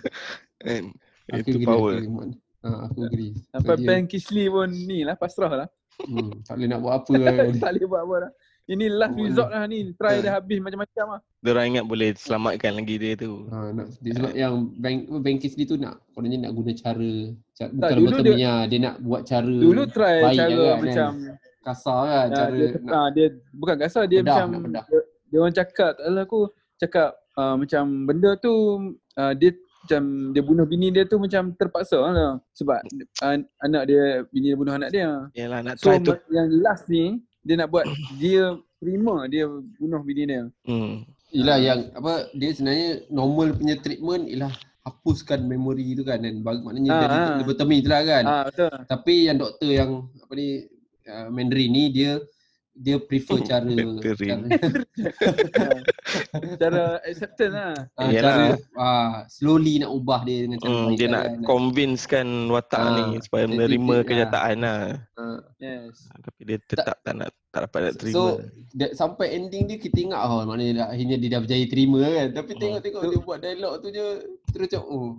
Kan? Itu agree, power. aku agree. Mak- Ha, aku agree. Sampai So, Ben Kisley pun ni lah pasrah lah. Hmm, tak boleh nak buat apa tak boleh buat apa lah. Ini last Buat resort lah ni. Try Ha. dah habis macam-macam lah. Diorang ingat boleh selamatkan lagi dia tu. Ha, nak, dia sebab yang bank bank Kisley tu nak kononnya nak guna cara, cara bukan dulu dia- dia, dia nak buat cara Dulu try baik cara kan, macam kasar kan ah, cara dia, nak ah, dia bukan kasar dia Bedah, macam bedah. dia, dia orang cakap tak aku cakap ah, macam benda tu ah, dia macam dia bunuh bini dia tu macam terpaksa lah sebab ah, anak dia bini dia bunuh anak dia. Yalah nak So try tu. ma- yang last ni dia nak buat dia terima dia bunuh bini dia. Hmm. Yelah yang apa dia sebenarnya normal punya treatment ialah hapuskan memori tu kan dan bagi maknanya Ah, dari ah. lobotomi tu lah kan. Ah betul. Tapi yang doktor yang apa ni uh, Mandarin ni dia dia prefer cara Mandarin. cara, Cara acceptance lah. ah, Yalah. cara ah, slowly nak ubah dia dengan cara Hmm, baik dia lah nak kan. convincekan watak Ah, ni supaya menerima dia- kenyataan lah. Ah, Yes. Tapi dia tetap tak nak tak dapat nak terima. So that, sampai ending dia kita ingat oh maknanya dah, akhirnya dia dah berjaya terima kan. Tapi Hmm. tengok-tengok dia buat dialog tu je terus macam oh.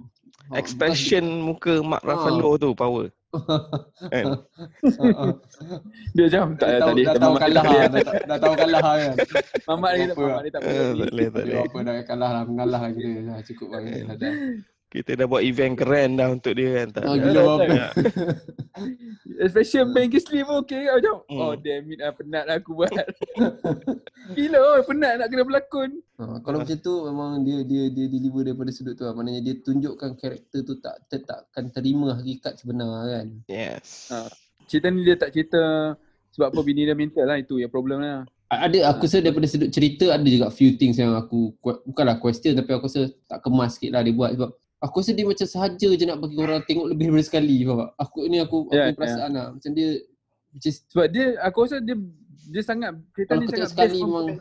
oh, Expression muka Mark Ruffalo tu power. Kan? Dia macam tak tak tahu, boleh. dah tahu kalah tak dah, boleh. dah, dah tahu kalah kan. Mamat dia tak Apa? mamat dia tak Eh, tak boleh. boleh, tak Tak boleh. apa dah kalah lah, mengalah lah kita. Dah cukup lah kita dah. Kita dah buat event keren dah untuk dia kan. Tak Oh, gila apa. Especially Ben Kisley pun okay kan macam Hmm. oh damn it ah penat lah aku buat. Gila oh, penat nak kena berlakon. Ha, kalau macam tu memang dia dia dia deliver daripada sudut tu lah. Maknanya dia tunjukkan karakter tu tak tetapkan terima hakikat sebenar kan. Yes. Ha. Cerita ni dia tak cerita sebab apa bini dia mental lah itu yang problem lah. Ada aku rasa daripada sudut cerita ada juga few things yang aku bukanlah question tapi aku rasa tak kemas sikit lah dia buat sebab aku rasa dia macam sahaja je nak bagi orang tengok lebih daripada sekali faham tak? Aku ni aku aku Ya, punya perasaan lah macam dia macam Sebab dia aku rasa dia dia sangat cerita Kalau kau sangat tengok sekali memang- tu.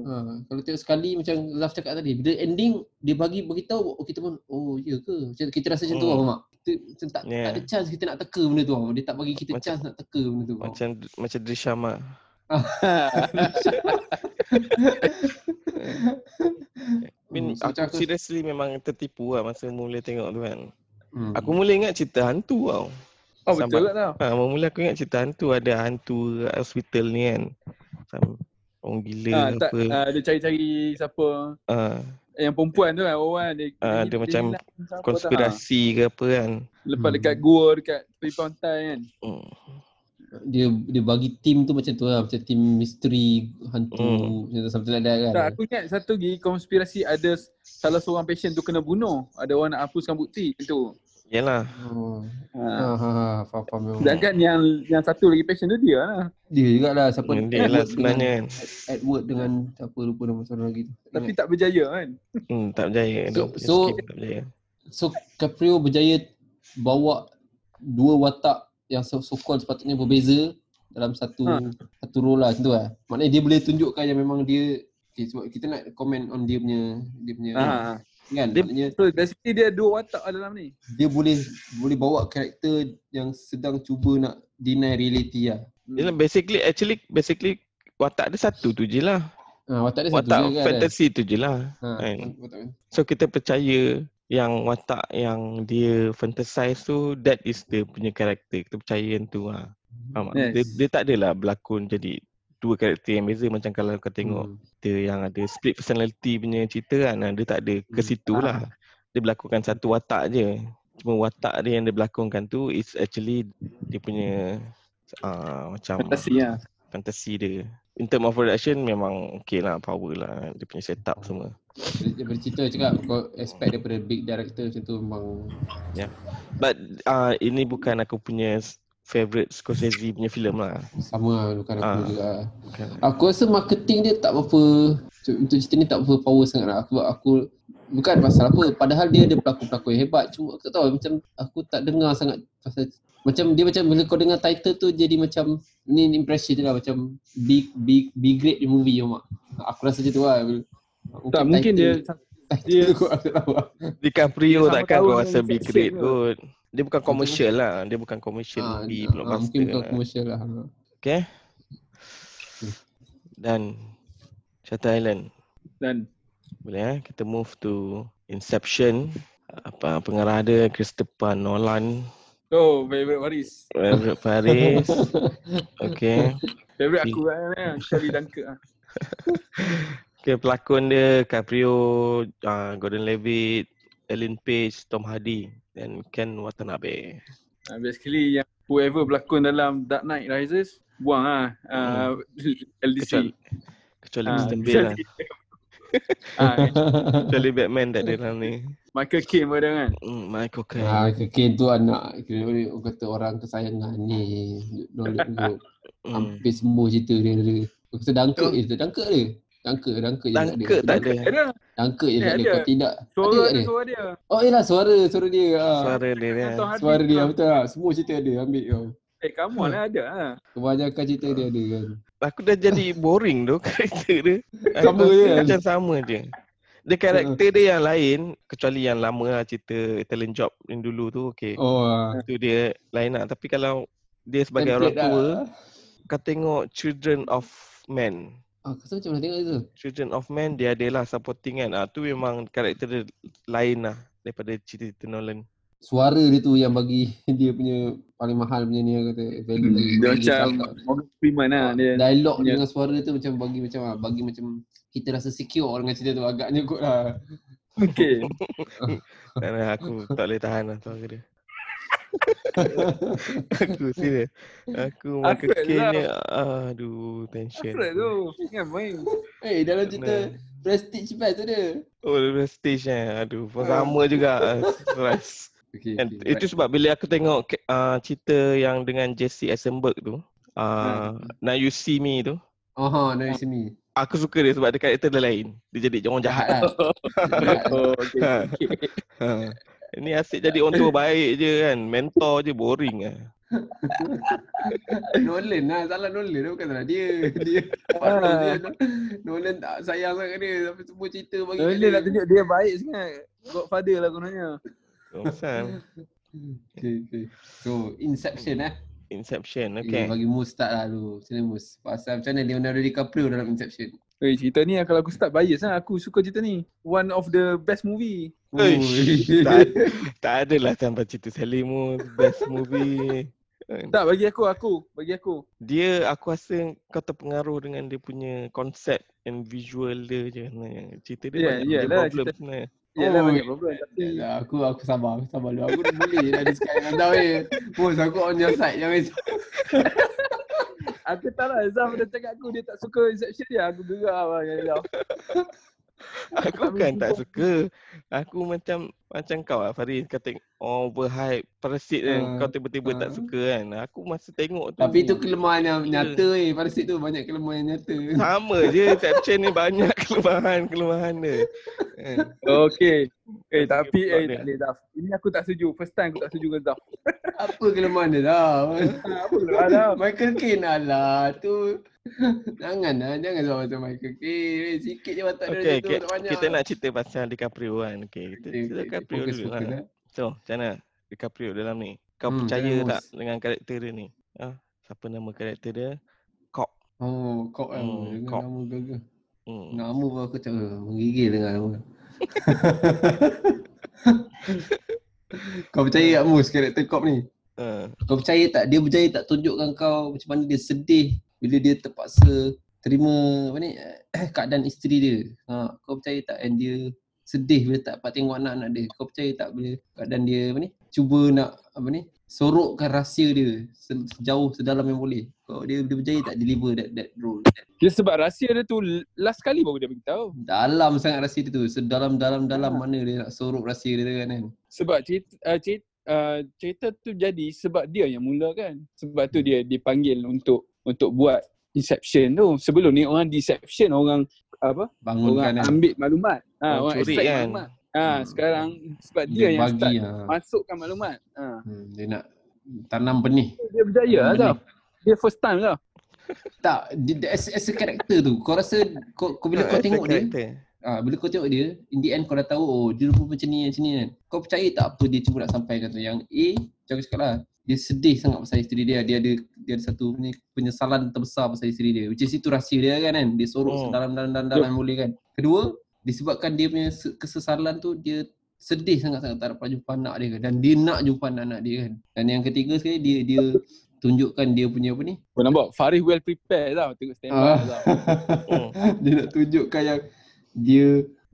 ha, kalau tengok sekali macam Love cakap tadi bila ending dia bagi beritahu oh, kita pun oh ya ke macam kita rasa macam tu Hmm. faham tak? Kita macam tak, Yeah. tak ada chance kita nak teka benda tu dia tak bagi kita Macam- chance nak teka benda tu? Macam macam Drishama. Mean, Hmm, so macam aku seriously memang tertipu lah masa mula tengok tu kan. Hmm. Aku mula ingat cerita hantu tau. Oh betul Sampai- tak tau. Ha, mula aku ingat cerita hantu ada hantu hospital ni kan. Macam orang gila Ha, tak, apa. uh, dia cari-cari siapa Ha, yang perempuan tu kan orang dia, Ah, dia macam hilang siapa tak, konspirasi ke apa kan. ha. Lepas Hmm. dekat gua dekat tepi pantai kan. Hmm. Dia dia bagi tim tu macam tu lah macam tim misteri hantu Hmm. macam tu something like that kan Tak, aku ingat satu lagi konspirasi ada salah seorang patient tu kena bunuh. Ada orang nak hapuskan bukti tu. Yalah. oh. Ha. ha ha ha faham faham memang Sedangkan yang yang satu lagi patient tu dia lah. dia jugalah siapa Hmm, dia lah sebenarnya kan. Edward dengan siapa lupa nama seorang lagi tu Tapi tak berjaya kan. Hmm, tak berjaya. So- so- scheme tak berjaya. so Caprio berjaya bawa dua watak yang so, so called sepatutnya berbeza dalam satu Ha. satu role lah macam tu lah maknanya dia boleh tunjukkan yang memang dia okay, sebab kita nak komen on dia punya dia punya Ha. kan Dia- maknanya So basically dia dua watak lah dalam ni. dia boleh boleh bawa karakter yang sedang cuba nak deny reality lah. Yalah basically actually basically watak dia satu tu je lah. Ha, watak dia satu Watak je kan. fantasi tu je lah. Ha, kan. watak So kita percaya yang watak yang dia fantasize tu that is dia punya karakter. Kita percaya yang tu lah. Faham? Yes. Dia, dia tak adalah berlakon jadi dua karakter yang beza macam kalau kau tengok Hmm. cerita yang ada split personality punya cerita kan ah, dia tak ada ke Hmm. situ lah. Dia berlakonkan satu watak je. Cuma watak dia yang dia berlakonkan tu is actually dia punya uh, macam Fantasi lah. fantasi dia. In term of production memang okay lah power lah dia punya setup semua. Dari- Daripada cerita cakap kau expect daripada big director macam tu memang But uh, ini bukan aku punya favourite Scorsese punya filem lah. sama lah bukan aku Ah. juga. Bukan. Aku rasa marketing dia tak berapa untuk cerita ni tak berapa power sangat lah. Aku aku bukan pasal apa padahal dia ada pelakon-pelakon yang hebat cuma aku tahu macam aku tak dengar sangat pasal macam dia macam bila kau dengar title tu jadi macam ni impression je lah macam big big big great movie Mak. Aku rasa macam tu lah. Tak mungkin dia title dia- aku tak tahu. DiCaprio Dia sama takkan kau rasa big great kot. Dia bukan commercial lah. Dia bukan commercial Ah, movie ah, blockbuster mungkin bukan lah. commercial lah. Okay. Dan Shutter Island. dan Boleh eh? Kita move to Inception. Apa pengarah dia Christopher Nolan. Oh, favorite Waris. Favorite Faris. Okay. Favorite aku kan. eh. Charlie Dunkirk ah. Okay, pelakon dia Caprio, uh, Gordon Levitt, Ellen Page, Tom Hardy dan Ken Watanabe. Ah, basically yang whoever berlakon dalam Dark Knight Rises buang ah uh, LDC. Kecuali kecuali Ah, Mr. Bean lah. Ah, Kecuali Batman tak ada dalam ni. Michael Caine pun ada kan. Hmm, Michael Caine. Ah, Ken tu anak kira orang kata orang kesayangan ni. Group. Hmm. Hampir semua cerita dia ada. Orang kata Dunkirk je, Dunkirk dia. Dunkirk, Dunkirk je tak ada. Ada Dunkirk je Eh, tak ada. Kau tidak. suara Ada dia, dia? suara dia. Oh yelah suara, suara dia. ah. Suara dia dia. Suara dia betul tak? Semua cerita ada ambil kau. Eh, on lah ada ah. Kebanyakan cerita dia ada kan. Aku dah jadi boring tu karakter dia. Sama Aku je? Macam sama je. Dia karakter dia yang lain kecuali yang lama lah cerita talent job yang dulu tu okey. Oh, ah. Tu dia lain lah tapi kalau dia sebagai orang tua dah. kau tengok Children of Men. Ah, kau macam mana tengok itu? Children of Men dia adalah supporting kan. Ah tu memang karakter dia lain lah daripada cerita-cerita Nolan. Suara dia tu yang bagi dia punya paling mahal punya ni kata value. Hmm, dia Bagi macam. Morgan Freeman lah dia. dialog Ya. dengan suara dia tu macam bagi macam ah, bagi macam kita rasa secure dengan cerita tu agaknya kot lah. Okay. Dan aku tak boleh tahan lah suara dia. aku serius. Aku Alfred Caine lah. ni aduh tension. Alfred tu. Ingat main. Eh dalam cerita Nah. Prestige Best tu dia. Oh dia stage eh. Aduh pun Ah. sama juga. Stress. Okay, And itu sebab bila aku tengok uh, cerita yang dengan Jesse Eisenberg tu. Uh, Now You See Me tu. Aha, dari sini. Aku suka dia sebab dia karakter dia lain. Dia jadi orang jahat. Lah. Lah. Oh, okay. Ha. Ha. Ini asyik jadi orang tua baik je kan. Mentor je boring lah. Nolan lah, salah Nolan tu bukan salah dia. Dia Ah. dia Nolan tak sayang sangat dia tapi semua cerita bagi Dia nak tunjuk dia baik sangat. Godfather lah kononnya. Oh, Pasal Okay, okay. So, Inception eh. Inception. Okay. Okay. Bagi Mus start lah dulu. Sini Mus. Pasal macam mana Leonardo DiCaprio dalam Inception? Eh, cerita ni kalau aku start bias lah. Aku suka cerita ni. One of the best movie. Uish, tak, tak adalah sampai cerita Selimu best movie. Tak, bagi aku, aku. Bagi aku. Dia aku rasa kau terpengaruh dengan dia punya konsep and visual dia je. Nah, Cerita dia Ya, banyak ya yeah, lah, problem cerita- sebenarnya. Yalah Oh, banyak problem. Tapi Yalah, aku aku sabar, aku sabar dulu. Aku boleh dah discuss dengan Zaf ni. Mus, aku on your side. Jangan risau. aku tak lah. Zaf dah cakap aku dia tak suka Inception dia. Aku gerak lah. Aku kan tak suka. Aku macam macam kau lah Farid kata oh, overhype parasit kan Ah, kau tiba-tiba tak ah. suka kan. Aku masa tengok tu. Tapi itu kelemahan yang Ya. nyata eh. Pada situ banyak kelemahan yang nyata. sama je Inception ni banyak kelemahan-kelemahan dia. Kan? Okay. Eh Tak tapi eh tak boleh Zaf. Ini aku tak setuju. First time aku tak setuju dengan Zaf. Apa kelemahan dia dah? Ha, apa Zaf? Michael Caine alah tu. Jangan lah, jangan sama macam Michael Caine. Eh, Sikit je watak dia Okay, macam tu, banyak. kita nak cerita pasal DiCaprio kan. Okay, kita Okay, cerita okay, DiCaprio dulu fokus, lah. So, macam mana DiCaprio dalam ni? Kau Hmm, percaya jangan, tak dengan karakter dia ni? Ah, siapa nama karakter dia? Cop. Oh, kau kan. Hmm, Dengan nama gagal. Hmm. Nama pun aku cakap, eh, menggigil dengan nama. kau percaya tak Mus karakter Kop ni? Ah, Kau percaya tak dia berjaya tak tunjukkan kau macam mana dia sedih bila dia terpaksa terima apa ni eh, keadaan isteri dia. Ha, kau percaya tak and dia sedih bila tak dapat tengok anak-anak dia. Kau percaya tak bila keadaan dia apa ni cuba nak apa ni sorokkan rahsia dia se- sejauh sedalam yang boleh. Kau dia dia berjaya tak deliver that that role. Dia sebab rahsia dia tu last kali baru dia beritahu. Dalam sangat rahsia dia tu. Sedalam-dalam-dalam Ha. mana dia nak sorok rahsia dia kan. kan? Sebab cerita, uh, cerita, uh, cerita tu jadi sebab dia yang mula kan. Sebab tu dia dipanggil untuk untuk buat Inception tu. Sebelum ni orang Deception orang apa? Bangunkan orang kan. ambil maklumat. Ha, Orang orang curi extract kan. maklumat. Ha, Hmm. sekarang sebab dia, Dia yang bagi start ha. masukkan maklumat. Ha. Hmm, dia nak tanam benih. Dia berjaya lah Benih. tau. Dia first time lah. Tak, dia, as, as a character tu, kau rasa kau, kau bila kau tengok dia, ah, bila kau tengok dia, in the end kau dah tahu oh dia rupa macam ni macam ni kan. Kau percaya tak apa dia cuba nak sampaikan tu? Yang A, macam aku cakap lah, dia sedih sangat pasal isteri dia. Dia ada dia ada satu ni, penyesalan terbesar pasal isteri dia. Which is itu rahsia dia kan kan. Dia sorok Hmm. sedalam-dalam dalam yang boleh kan. Kedua, disebabkan dia punya se- kesesalan tu dia sedih sangat-sangat tak dapat jumpa anak dia kan. Dan dia nak jumpa anak-anak dia kan. Dan yang ketiga sekali dia dia tunjukkan dia punya apa ni? Kau nampak Faris well prepared tau tengok standby Ah. tau. Hmm. dia nak tunjukkan yang dia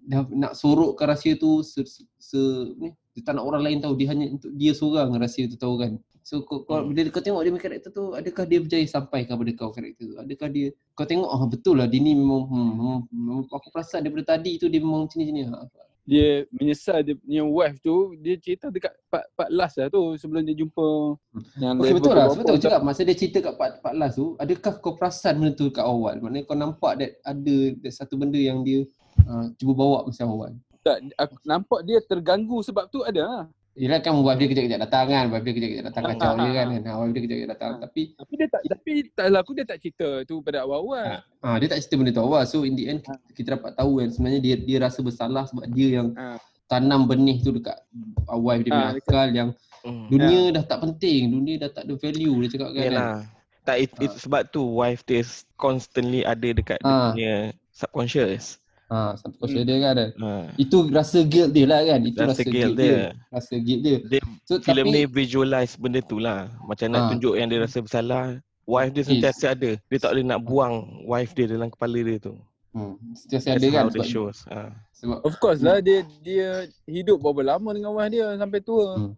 dah nak sorokkan rahsia tu se, se, se ni dia tak nak orang lain tahu dia hanya untuk dia seorang rahsia tu tahu kan so kau, kau Hmm. bila kau tengok dia punya karakter tu adakah dia berjaya sampai kepada kau karakter tu adakah dia kau tengok ah betul lah dia ni memang hmm, memang aku perasan daripada tadi tu dia memang macam ni ha. Dia menyesal dia punya wife tu dia cerita dekat part, part last lah tu sebelum dia jumpa yang Okey level betul lah betul tu. cakap masa dia cerita kat part, part last tu adakah kau perasan benda tu kat awal maknanya kau nampak that ada that satu benda yang dia uh, cuba bawa masa awal Tak, aku nampak dia terganggu sebab tu ada lah. Yelah kan wife dia kejap-kejap datang kan Wife dia kejap-kejap datang kacau dia kan ha, Wife dia kejap-kejap datang Tapi Tapi dia tak tapi tak salah aku dia tak cerita tu pada awal-awal. ha, dia tak cerita benda tu awal So in the end kita dapat tahu kan Sebenarnya dia dia rasa bersalah sebab dia yang Ha. tanam benih tu dekat uh, wife dia punya Ha, akal Yang Hmm. dunia dah tak penting Dunia dah tak ada value dia cakap kan Yalah. Tak it, it, sebab tu wife dia constantly ada dekat dia Ah. punya subconscious. Ha, Sampai kau dia kan Ha. Itu rasa guilt dia lah kan Itu Rasa rasa, guilt guilt dia. dia. Rasa guilt dia Dia So filem ni tapi visualize benda tu lah. Macam nak Ah. tunjuk yang dia rasa bersalah. Wife dia Yes. sentiasa ada. Dia tak boleh nak buang wife dia dalam kepala dia tu. hmm, Sentiasa That's ada kan how the sebab, shows. Ha. sebab Of course lah dia dia hidup berapa lama dengan wife dia sampai tua. Hmm.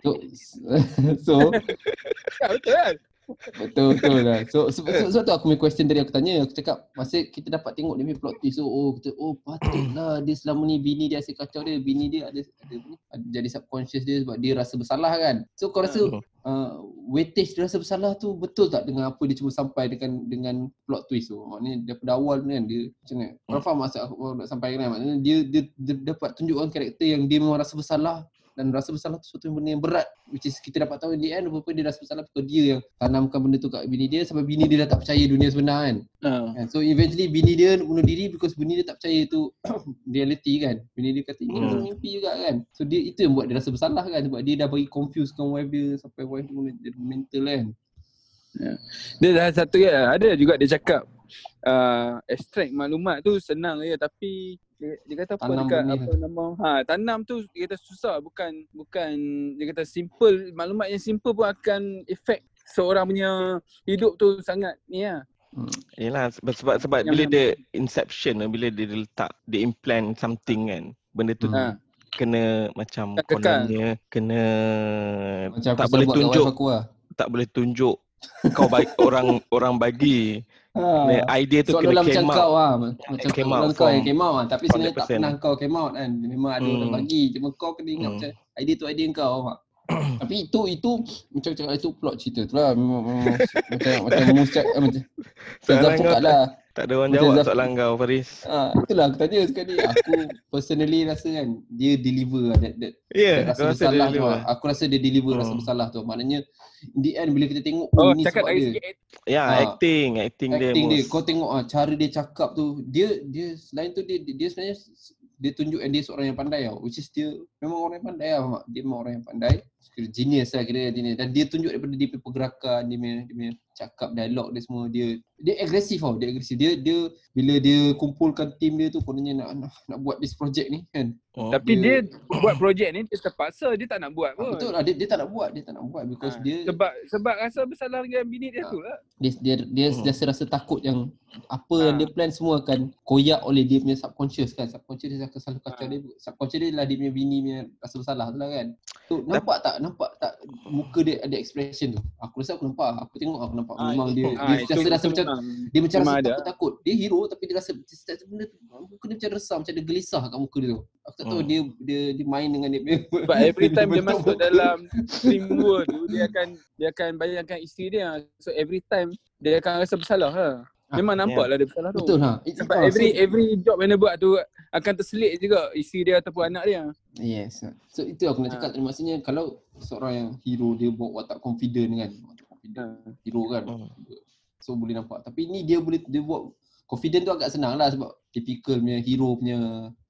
So, so Ya, betul kan? Betul betul lah. So sebab, sebab, sebab tu aku punya question tadi aku tanya, aku cakap masa kita dapat tengok dia punya plot twist so oh kita oh patutlah dia selama ni bini dia asyik kacau dia, bini dia ada ada, ni, ada jadi subconscious dia sebab dia rasa bersalah kan. So kau rasa Hmm. uh, weightage dia rasa bersalah tu betul tak dengan apa dia cuba sampai dengan dengan plot twist tu? Maknanya daripada awal kan dia macam mana? Kau faham maksud aku nak sampai kan? Maknanya dia, dia, dia dapat tunjukkan karakter yang dia memang rasa bersalah dan rasa bersalah tu suatu benda yang berat which is kita dapat tahu in the end rupa dia rasa bersalah because dia yang tanamkan benda tu kat bini dia sampai bini dia dah tak percaya dunia sebenar kan. Kan? so eventually bini dia bunuh diri because bini dia tak percaya itu reality kan bini dia kata ini Hmm. mimpi juga kan so dia itu yang buat dia rasa bersalah kan sebab dia dah bagi confuse kan wife dia sampai wife dia mula jadi mental kan Dia dah satu ya, ada juga dia cakap uh, extract maklumat tu senang je tapi dia, dia kata apa? Tanam dekat benih apa nama? Ha tanam tu dia kata susah. Bukan bukan dia kata simple. Maklumat yang simple pun akan efek seorang punya hidup tu sangat ni lah. hmm. Yelah. Sebab sebab, sebab Yang bila dia inception bila dia letak dia implant something kan benda tu Hmm. Ha. kena macam kononnya kena macam tak boleh tunjuk. aku lah. Tak boleh tunjuk kau bagi orang orang bagi ha. idea tu kena Seolah-olah macam came kau out lah Macam Came out kau yang came out lah Tapi sebenarnya tak 100%. pernah kau came out kan Memang ada orang Hmm. bagi Cuma kau kena ingat Hmm. macam Idea tu idea kau faham? Tapi itu itu Macam cakap itu plot cerita tu lah Memang, memang Macam macam Mus cakap eh, Macam Zaf kau cakap lah tak ada orang Macam jawab soalan kau Faris. Ha, Itulah aku tanya sekali Aku personally rasa kan Dia deliver lah that, that, yeah, that rasa rasa bersalah tu lah. Aku rasa dia deliver rasa Hmm. bersalah tu. Maknanya In the end bila kita tengok Oh, ni cakap sebab dia segi ya Ha. acting acting, acting dia, dia, most- kau tengok ah cara dia cakap tu dia dia selain tu dia dia, dia sebenarnya dia tunjuk dia seorang yang pandai tau. Which is dia memang orang yang pandai lah dia memang orang yang pandai genius lah kira genius dan dia tunjuk daripada dia punya pergerakan dia punya, dia punya cakap dialog dia semua dia dia agresif tau dia agresif dia dia bila dia kumpulkan tim dia tu kononnya nak, nak nak buat this project ni kan Hmm. Tapi dia, Dia- buat projek ni dia terpaksa dia tak nak buat Ah, pun. betul lah dia, dia tak nak buat dia tak nak buat because Ha, dia sebab sebab rasa bersalah dengan bini dia Ha. tu lah. dia dia dia Hmm. hmm. rasa takut yang apa Ha. yang dia plan semua akan koyak oleh dia punya subconscious kan subconscious dia akan selalu kacau Ha. dia subconscious dia lah dia punya bini punya rasa bersalah tu lah kan so nampak tak nampak tak muka dia ada expression tu aku rasa aku nampak aku tengok aku nampak Ah, memang dia Ah, dia itu- rasa rasa itu macam dia macam rasa ada. takut-takut dia hero tapi dia rasa setiap benda tu muka dia macam resah macam ada gelisah kat muka dia tu aku tak tahu Hmm. dia dia dia main dengan dia punya Sebab every time dia masuk dalam film world tu dia akan dia akan bayangkan isteri dia. So every time dia akan rasa bersalah lah. Memang Ah, nampak lah dia bersalah tu. betul ha It- Sebab ah, every so- every job yang dia buat tu akan terselit juga isteri dia ataupun anak dia. Yes. So itu aku nak Ha. cakap tadi maksudnya kalau seorang yang hero dia bawa watak confident kan. Watak confident. Ha. Hero kan. Hmm. So boleh nampak. Tapi ni dia boleh dia buat confident tu agak senang lah sebab typical punya hero punya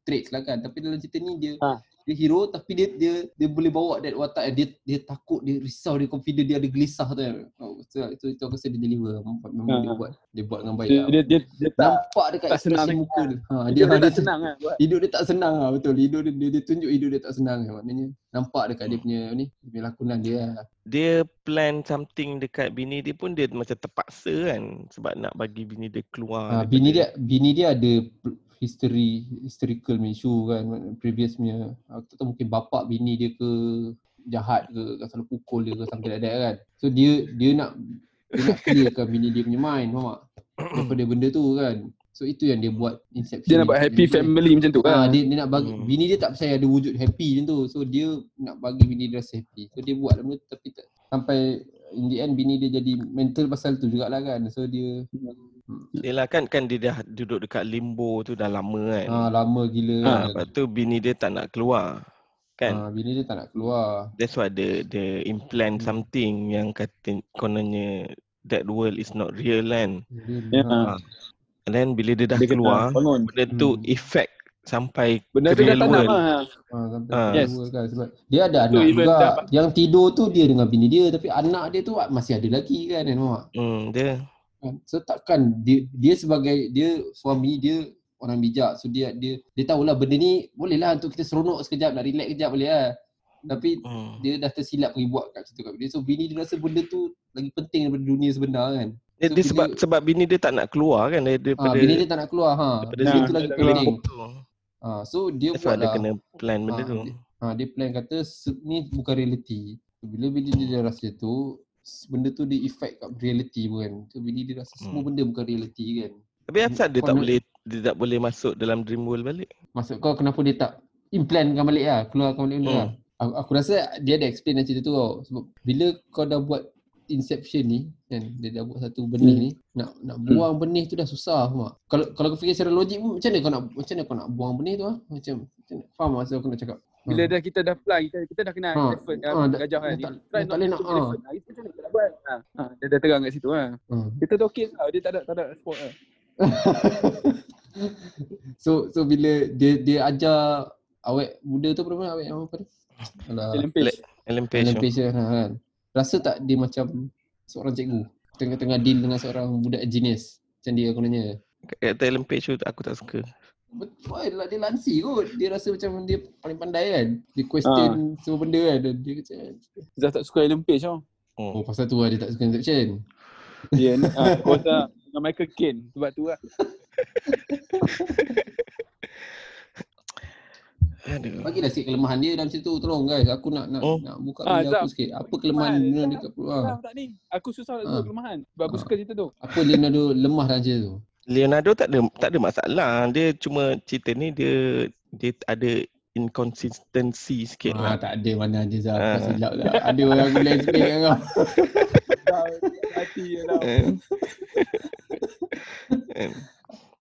traits lah kan. Tapi dalam cerita ni dia Ha. Dia hero tapi dia dia dia boleh bawa that watak dia dia takut, dia risau, dia confident, dia ada gelisah tu kan. Oh, So, itu itu aku rasa dia deliver. Memang dia Ha. buat dia buat dengan baik. Dia, lah. dia, dia, dia tak Nampak dekat tak senang sangat. muka dia. Ha, dia, dia, dia, dia, tak senang kan buat. Hidup dia tak senang lah betul. Hidup dia, dia, dia tunjuk hidup dia tak senang kan. Maknanya nampak dekat dia punya ni, dia punya lakonan dia lah. Dia plan something dekat bini dia pun dia macam terpaksa kan sebab nak bagi bini dia keluar. Ha, bini dia bini dia ada history historical issue kan previous punya aku tak tahu mungkin bapak bini dia ke jahat ke selalu pukul dia ke something like that kan so dia dia nak dia nak clearkan bini dia punya mind faham tak daripada benda tu kan so itu yang dia buat inception Dia nak buat happy Dia- family macam tu Ah, kan. dia, dia nak bagi Hmm. bini dia tak percaya ada wujud happy macam tu. So dia nak bagi bini dia rasa happy. So dia buat benda tu tapi tak, sampai in the end bini dia jadi mental pasal tu jugalah kan. So dia Yelah kan kan dia dah duduk dekat limbo tu dah lama kan. ah lama gila Ha, kan. lepas tu bini dia tak nak keluar. Kan? Ah, bini dia tak nak keluar. That's why dia dia implant Hmm. something yang kata kononnya that world is not real kan. Dia, Ya. ha. And then bila dia dah Dia kena keluar, bangun. benda tu Hmm. effect sampai Benda ke tu dah real tanam world. lah. Ah, sampai Ah. yes. Kan sebab dia ada Tu anak even juga. dapat- Yang tidur tu dia dengan bini dia tapi anak dia tu masih ada lagi kan kan? Hmm, dia? So takkan dia dia sebagai dia suami dia orang bijak so dia dia dia tahulah benda ni boleh lah untuk kita seronok sekejap nak relax kejap boleh lah. Tapi hmm. dia dah tersilap pergi buat kat situ kat dia. So bini dia rasa benda tu lagi penting daripada dunia sebenar kan. Dia, So, dia bila- sebab sebab bini dia tak nak keluar kan dari- Ha, daripada bini dia tak nak keluar ha. daripada Nah, tu lagi dia penting. Ha, so dia That's buat dia lah. kena plan benda Ah, tu. dia- Ha, dia plan kata "Se- ni bukan reality. Bila bini dia dah rasa tu benda tu dia effect kat reality pun kan. So bini dia rasa semua Hmm. benda bukan reality kan. Tapi asal dia tak nak- boleh dia tak boleh masuk dalam dream world balik? Maksud kau kenapa dia tak implantkan balik lah, keluarkan balik benda Hmm. lah. Aku, aku rasa dia ada explain dalam cerita tu tau. Sebab bila kau dah buat inception ni kan, dia dah buat satu benih Hmm. ni, nak nak buang benih tu dah susah tak? Kalau kalau kau fikir secara logik pun, macam mana kau nak macam mana kau nak buang benih tu ah? Macam, macam mana? Faham maksud aku nak cakap? Bila Ha. dah kita dah fly, kita, kita dah kenal Ha, elephant, ha, uh, dah- gajah kan. tak- Try not boleh nak- ha. elephant. Ha, itu macam mana kita nak buat? Ha, ha, dia dah terang kat situ ha. Ha. Kita tu okey tau, dia tak ada tak ada sport lah. so so bila dia dia ajar awet muda tu berapa awet yang apa tu? Alah, Ellen Page. Ellen Page. Ellen tu. Page kan, kan. Rasa tak dia macam seorang cikgu tengah-tengah deal dengan seorang budak genius. Macam dia aku nanya. Kata Ellen Page tu aku tak suka. Betul lah dia lansi kot. Dia rasa macam dia paling pandai kan. Dia question semua benda kan. Dan dia macam Zah tak suka Ellen Page tau. Hmm. oh pasal tu lah dia tak suka Inception. Dia ni, ha, kuasa dengan Michael Caine. Sebab tu lah. Aduh. Bagilah sikit kelemahan dia dalam situ tolong guys. Aku nak nak, Oh. nak buka Ah, benda aku sikit. Apa kelemahan. DiCaprio? Ha. Ha. tak ni. Aku susah nak sebut kelemahan. Sebab aku Ah. suka cerita tu. Apa Leonardo lemah dalam cerita tu? Leonardo tak ada tak ada masalah. Dia cuma cerita ni dia dia ada inconsistency sikit Ah, lah. tak ada mana ada Zaf. Ah. Kau silap tak. Ada orang aku boleh explain kat kau. Hati je tau. Okay,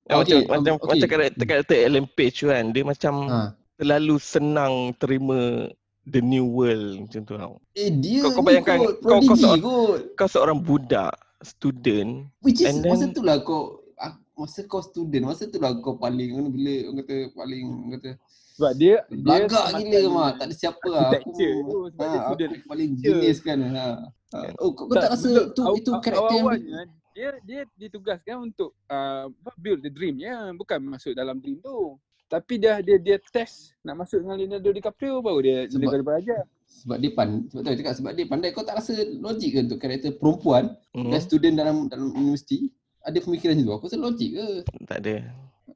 macam macam okay. macam karakter karakter Ellen Page tu kan dia macam Ha. terlalu senang terima the new world macam tu tau. Eh dia Kau- kau bayangkan, kot, kau- kau seorang- kot. Kau seorang budak student Which is And then- masa tu lah kau masa kau student, masa tu lah kau paling mana bila orang kata paling orang kata Sebab dia dia belagak gila mak tak ada siapa lah. Aku tu sebab dia ha, aku student. paling genius kan ha. ha. Oh kau, kau tak, rasa betul. tu Aw- itu karakter yang awal-awalnya dia dia ditugaskan untuk uh, build the dream ya. Bukan masuk dalam dream tu. Tapi dia dia dia test nak masuk dengan Leonardo DiCaprio baru dia Sebab- dia belajar. sebab dia pan sebab tu cakap sebab dia pandai. Kau tak rasa logik ke untuk karakter perempuan hmm, dan student dalam dalam universiti ada pemikiran macam tu aku rasa logik ke tak ada.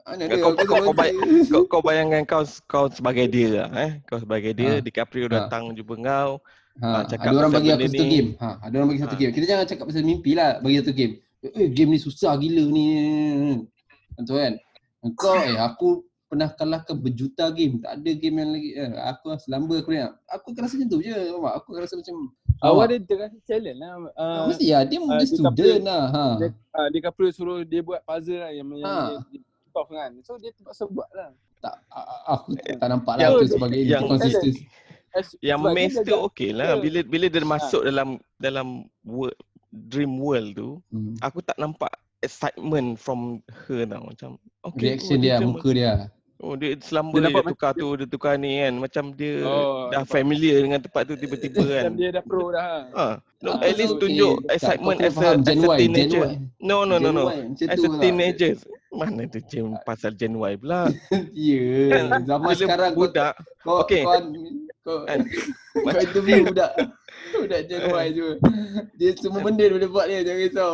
mana Kau- ada kau- aku kau- kau bayang- Kau kau bayangkan kau kau sebagai dia lah eh. Kau sebagai dia, Ha. DiCaprio Ha. datang jumpa kau. Ha, Ah, cakap ada orang bagi aku satu ni. game. Ha, ada orang bagi satu Ah. game. Kita jangan cakap pasal mimpi lah, bagi satu game. Eh, game ni susah gila ni. Betul kan? Engkau eh aku pernah kalahkan berjuta game. Tak ada game yang lagi eh, aku lah selamba aku ni. Aku akan rasa macam tu je. Faham tak? Aku akan rasa macam awal faham dia dia kasi challenge lah tak? uh, mesti ya dia, ah, dia dia student lah. Ha. dia, uh, DiCaprio suruh dia buat puzzle lah yang yang Ha. dia, dia solve kan so dia terpaksa buat lah Tak aku tak nampak lah Yang- tu sebagai yang- inconsistency. As- Yang dia maze tu okey lah. dia- Bila bila dia masuk dalam dalam world, dream world tu, Hmm. aku tak nampak excitement from her tau. Macam okay, Reaction oh, dia, cuma- muka dia. Oh dia selamba Dia dia, tukar tu, dia tukar ni kan. Macam dia Oh, dah nampak. familiar dengan tempat tu tiba-tiba kan. Macam dia dah pro dah. Ha. No, Ah, at least so, tunjuk eh, tak, excitement kau kena as a, as Gen a Y, Gen teenager. Y. No, no, no, Gen no. As a lah. teenager. Mana tu Jim pasal Gen Y pula. Ya, zaman Bila sekarang kau budak kau Okey. kau kau, kan. kau interview budak budak Gen Y je. Dia semua benda dia boleh buat dia, jangan risau.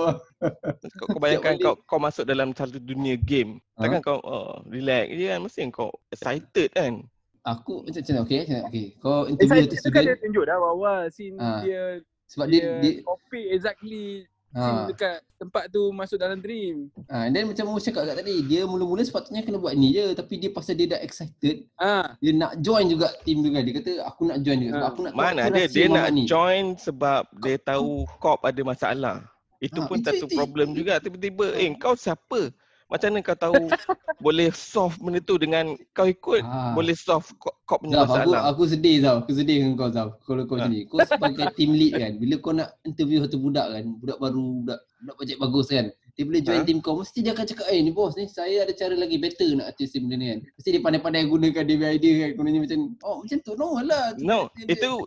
kau, kau bayangkan kau kau masuk dalam satu dunia game. Ha? Takkan kau oh, relax je kan. Mesti kau excited kan. Aku macam macam okey, macam okey. Kau interview tu tu kan dia student tunjuk dah awal-awal scene Ah. dia sebab dia dia, dia copy exactly ha, dekat tempat tu masuk dalam dream. ha, and then macam Mu cakap kat tadi, dia mula-mula sepatutnya kena buat ni je tapi dia pasal dia dah excited, Ah, dia nak join juga team tu kan. Dia kata aku nak join juga sebab Ah. aku nak Mana ada rahsia dia nak ni. join sebab dia tahu kop ada masalah. Itu Ha, pun itu- satu itu- problem juga tiba-tiba eh kau siapa? Macam mana kau tahu boleh solve benda tu dengan kau ikut Ah. boleh solve kop, kop punya Zaf, aku, masalah. aku sedih Zaf. Aku sedih dengan kau Zaf. Kalau kau macam ni. Kau sebagai team lead kan. Bila kau nak interview satu budak kan. Budak baru, budak, budak bajet bagus kan. Dia boleh join Ha? team kau. Mesti dia akan cakap, eh ni bos ni saya ada cara lagi better nak achieve benda ni kan. Mesti dia pandai-pandai gunakan dia idea kan. Gunanya macam, oh macam tu. No lah. No, itu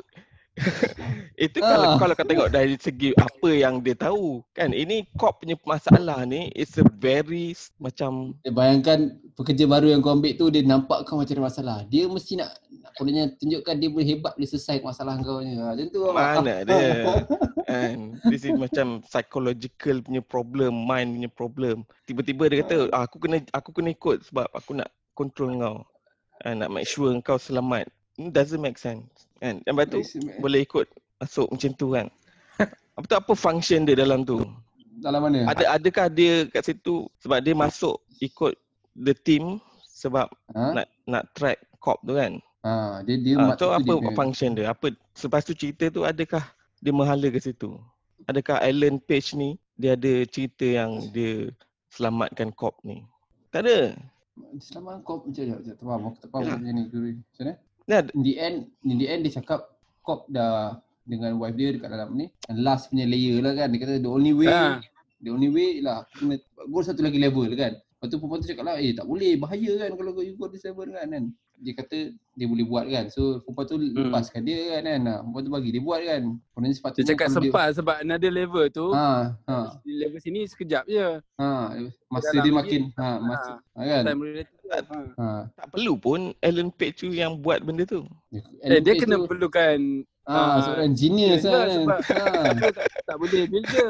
itu kalau kalau kau tengok dari segi apa yang dia tahu kan? Ini kop punya masalah ni is a very macam Dia bayangkan pekerja baru yang kau ambil tu dia nampak kau macam ada masalah. Dia mesti nak kononnya tunjukkan dia boleh hebat boleh selesai masalah kau ni. Ha, Macam tu. Mana dia? Kan? This is macam psychological punya problem mind punya problem. Tiba-tiba dia kata ah, aku kena aku kena ikut sebab aku nak control kau. Ah, nak make sure kau selamat. It doesn't make sense kan yang tu boleh ikut masuk macam tu kan apa tu apa function dia dalam tu Dalam mana? ada adakah dia kat situ sebab dia masuk ikut the team sebab Ha? nak nak track cop tu kan Ha, dia dia so tu apa dia function dia? Apa selepas tu cerita tu adakah dia menghala ke situ? Adakah Alan Page ni dia ada cerita yang dia selamatkan cop ni? Tak ada. Selama kau macam mana? Tak faham. Aku tak faham Yalah. macam ni. Macam mana? Ada. In the end, in the end dia cakap Kop dah dengan wife dia dekat dalam ni. And last punya layer lah kan. Dia kata the only way, Ah. the only way lah kena go satu lagi level kan. Lepas tu perempuan tu cakap lah, eh tak boleh, bahaya kan kalau you go this level kan. kan. Dia kata dia boleh buat kan. So perempuan tu lepaskan dia kan. kan. Ha, perempuan tu bagi dia buat kan. Kononnya Dia sepatutnya cakap sempat sebab another level tu. Ha, ha, Di level sini sekejap je. ha. Masa dia ni, makin, ha, masa, ha, kan. Time related. Ha. Ha. Tak perlu pun Alan Page tu yang buat benda tu. Eh, dia Page kena tu- perlukan Ah, Ah, seorang genius dia lah kan. sebab- Ha. dia tak, tak boleh je.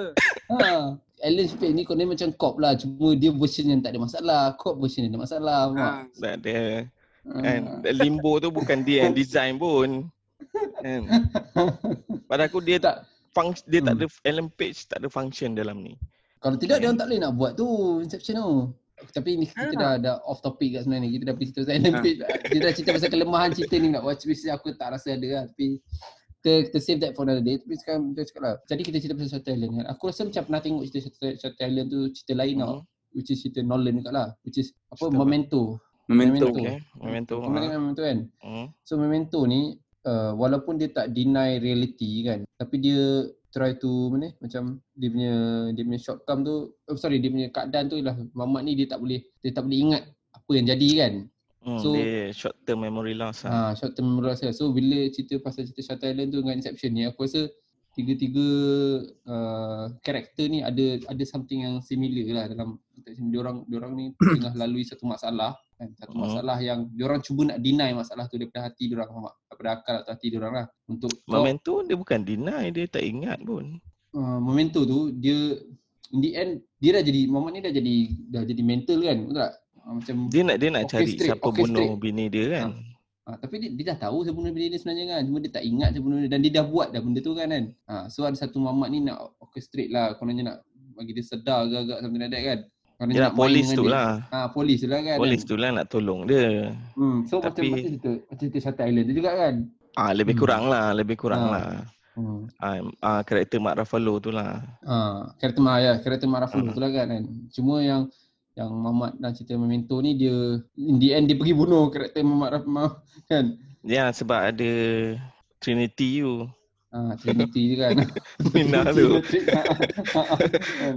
ha. Alan Spade ni kononnya macam Cop lah. Cuma dia version yang tak ada masalah. Cop version yang ada masalah. Ha. Ha. Tak ada. Ha. Kan Limbo tu bukan dia yang design pun. Kan. Pada aku dia tak Tak. function dia tak Hmm. ada Alan Page tak ada function dalam ni. Kalau tidak dia orang tak boleh nak buat tu. Inception tu. Tapi ni kita Ha. dah, dah off topic kat sebenarnya. Kita dah pergi cerita pasal Alan Ha. Page. Kita dah cerita pasal kelemahan cerita ni nak watch. Which aku tak rasa ada lah. Tapi kita, kita save that for another day. Tapi sekarang kita cakap lah. Jadi kita cerita pasal Shutter Island kan. Aku rasa macam pernah tengok cerita Shutter, Shutter Island tu cerita lain tau. Hmm. Which is cerita Nolan dekat lah. Which is apa Cerita apa? Memento. Memento. Memento. Okay. Memento. Ha. Memento kan? Hmm. So Memento ni uh, walaupun dia tak deny reality kan tapi dia try to mana macam dia punya dia punya short term tu oh, sorry dia punya keadaan tu ialah Mamat ni dia tak boleh dia tak boleh ingat apa yang jadi kan. Hmm, So- dia short term memory loss lah. Ha short term memory loss. So bila cerita pasal cerita Shutter Island tu dengan Inception ni aku rasa tiga-tiga uh, karakter ni ada ada something yang similar lah dalam Inception. Diorang diorang ni tengah lalui satu masalah kan satu Hmm. masalah yang diorang cuba nak deny masalah tu daripada hati diorang faham daripada akal atau hati diorang lah untuk kau- Memento dia bukan deny, dia tak ingat pun. uh, memento tu dia in the end dia dah jadi Muhammad ni dah jadi dah jadi mental kan betul tak uh, macam Dia nak dia nak cari siapa bunuh bini dia kan. Ha, tapi dia, dia dah tahu siapa bunuh bini dia sebenarnya kan. Cuma dia tak ingat siapa bunuh dia dan dia dah buat dah benda tu kan kan. Ha, so ada satu mamat ni nak orchestrate lah. Kononnya nak bagi dia sedar agak-agak something like that kan. Dia nak polis tu dia. lah. Ha, polis tu lah kan. Polis tu lah nak tolong dia. Hmm, so Tapi- macam macam cerita, macam cerita Shutter Island tu juga kan. Ah lebih Hmm. kurang lah, lebih kurang Ah. lah. Hmm. Ah, ah karakter Mark Ruffalo tu lah. Ha, karakter Mak ya, karakter Mak Raful Hmm. tu lah kan, kan. Cuma yang yang Mamat dalam cerita Memento ni dia in the end dia pergi bunuh karakter Mamat Raful kan. Ya sebab ada Trinity you. Ha, Trinity tu kan. Mina tu. Kan.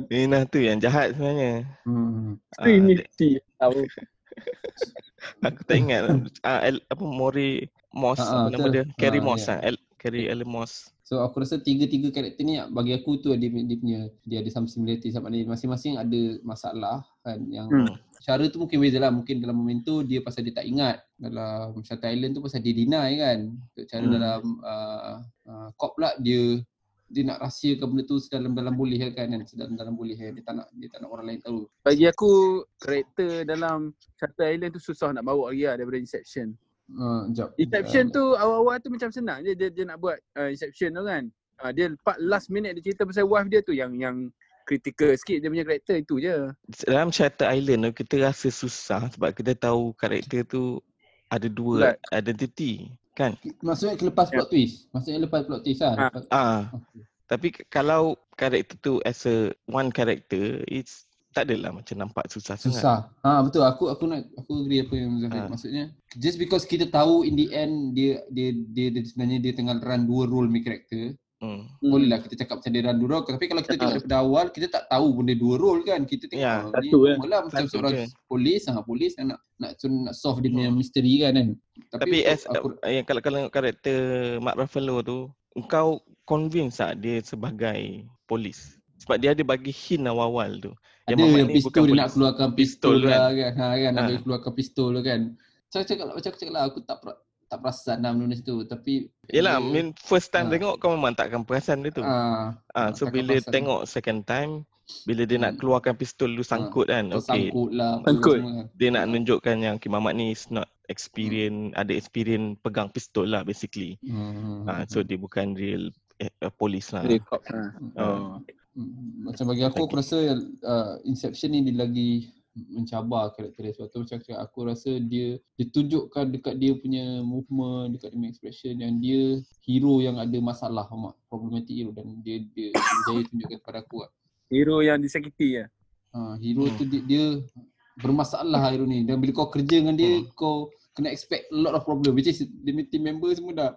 Mina tu yang jahat sebenarnya. hmm. Ah, Trinity. Tahu. Aku tak ingat uh, El, apa Mori Moss ah, apa nama dia? Carrie Ah, Moss ya. ah. El, Carrie Ellen Moss. So aku rasa tiga-tiga karakter ni bagi aku tu dia, dia punya dia ada some similarity sama ni masing-masing ada masalah kan yang Hmm. Cara tu mungkin beza lah. Mungkin dalam momento dia pasal dia tak ingat. Dalam Shutter Island tu pasal dia deny kan. Cara Hmm. dalam uh, uh, cop pula dia dia nak rahsiakan benda tu sedalam-dalam boleh kan kan. Sedalam-dalam boleh kan dia tak nak dia tak nak orang lain tahu. Bagi aku karakter dalam Shutter Island tu susah nak bawa lagi lah daripada Inception. uh, jap. Inception Uh, tu awal-awal tu macam senang. Je dia, dia nak buat uh, Inception tu kan. Uh, dia part last minute dia cerita pasal wife dia tu yang yang critical sikit dia punya karakter itu je. Dalam Shutter Island tu kita rasa susah sebab kita tahu karakter tu ada dua Bulat. identity kan? maksudnya lepas plot twist maksudnya lepas plot twist lah Ah. lepas, Ah, okay. tapi kalau karakter tu as a one character it's tak adalah macam nampak susah sangat. Susah. Ha betul aku aku nak aku agree apa yang Zafir Ha. maksudnya just because kita tahu in the end dia dia dia, dia sebenarnya dia tengah run dua role main character Hmm. hmm. boleh lah kita cakap macam dia dua role tapi kalau kita tengok Ha. daripada awal kita tak tahu benda dua role kan kita tengok Ya, satu, ni ya. normal lah macam Satu seorang je. polis sangat polis yang nak nak nak, nak solve dia punya Hmm. misteri kan kan Tapi untuk as aku, yang kalau kalau karakter Mark Ruffalo tu, engkau convince tak dia sebagai polis? Sebab dia ada bagi hint awal-awal tu. ada Mamat yang pistol dia nak polis. keluarkan Pistol pistol, kan? lah kan ha kan nak Ha. bagi keluarkan pistol tu kan macam cakap macam cakap lah aku tak tak perasan lah benda tu tapi Yelah, dia- mean first time Ah. tengok kau memang takkan perasan dia tu. ah Ah, ah, so bila perasan. tengok second time, bila dia nak Hmm. keluarkan pistol tu sangkut kan. Kau Okay, sangkut lah Sangkut. kan. dia nak nunjukkan yang Kim Mamat ni is not experience, ada experience pegang pistol lah basically. Hmm. Ah, so dia bukan real eh, uh, polis lah. Dia cop. Hmm, Macam bagi aku, aku rasa uh, Inception ni dia lagi mencabar karakter dia sebab tu macam cakap, aku rasa dia dia tunjukkan dekat dia punya movement dekat dia punya expression yang dia hero yang ada masalah amat problematic hero dan dia dia berjaya tunjukkan kepada aku lah. Hero yang disakiti ya. Ha, hero Hmm. tu dia, dia bermasalah hero ni dan bila kau kerja dengan dia Hmm. kau kena expect a lot of problem which is punya team member semua dah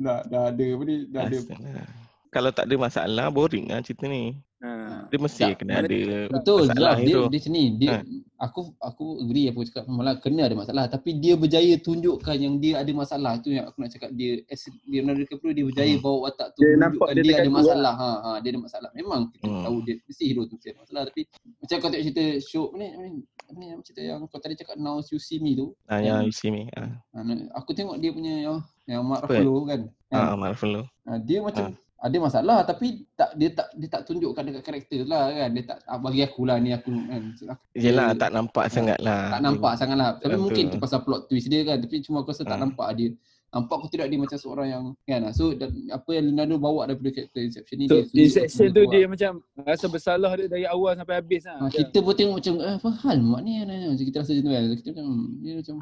dah, dah ada apa ni dah ada Astaga. Kalau tak ada masalah, boring lah cerita ni. Ha. Dia mesti Tak, kena ada Betul, jelas dia, hero. dia macam ni. Dia Ha. aku aku agree apa cakap malah kena ada masalah tapi dia berjaya tunjukkan yang dia ada masalah. Itu yang aku nak cakap dia as Leonardo DiCaprio dia berjaya Hmm. bawa watak tu Dia menunjukkan nampak dia, dia ada masalah. Ha ha dia ada masalah. Memang kita Hmm. tahu dia mesti hero tu mesti ada masalah tapi macam kau tengok cerita show ni apa ni apa cerita yang kau tadi cakap Now You See Me tu. Ah, yang you see me. Ha, aku tengok dia punya yang yang Mark? Ruffalo kan. ah, Ha, Marvel. ha, dia macam ada masalah tapi tak dia tak dia tak tunjukkan dekat karakter lah kan. Dia tak ah, bagi aku lah ni aku kan. Yelah, dia- tak nampak Ah, sangat lah. tak nampak sangat lah. Tapi Betul. mungkin tu pasal plot twist dia kan. Tapi cuma aku rasa tak Ah. nampak dia. Nampak aku tidak dia macam seorang yang kan lah. So dan apa yang Leonardo bawa daripada karakter Inception ni So, dia Inception tu lah. dia macam rasa bersalah dia dari awal sampai habis lah. Ha, kita pun tengok macam eh, apa hal mak ni macam kita rasa macam tu kan. Kita macam dia macam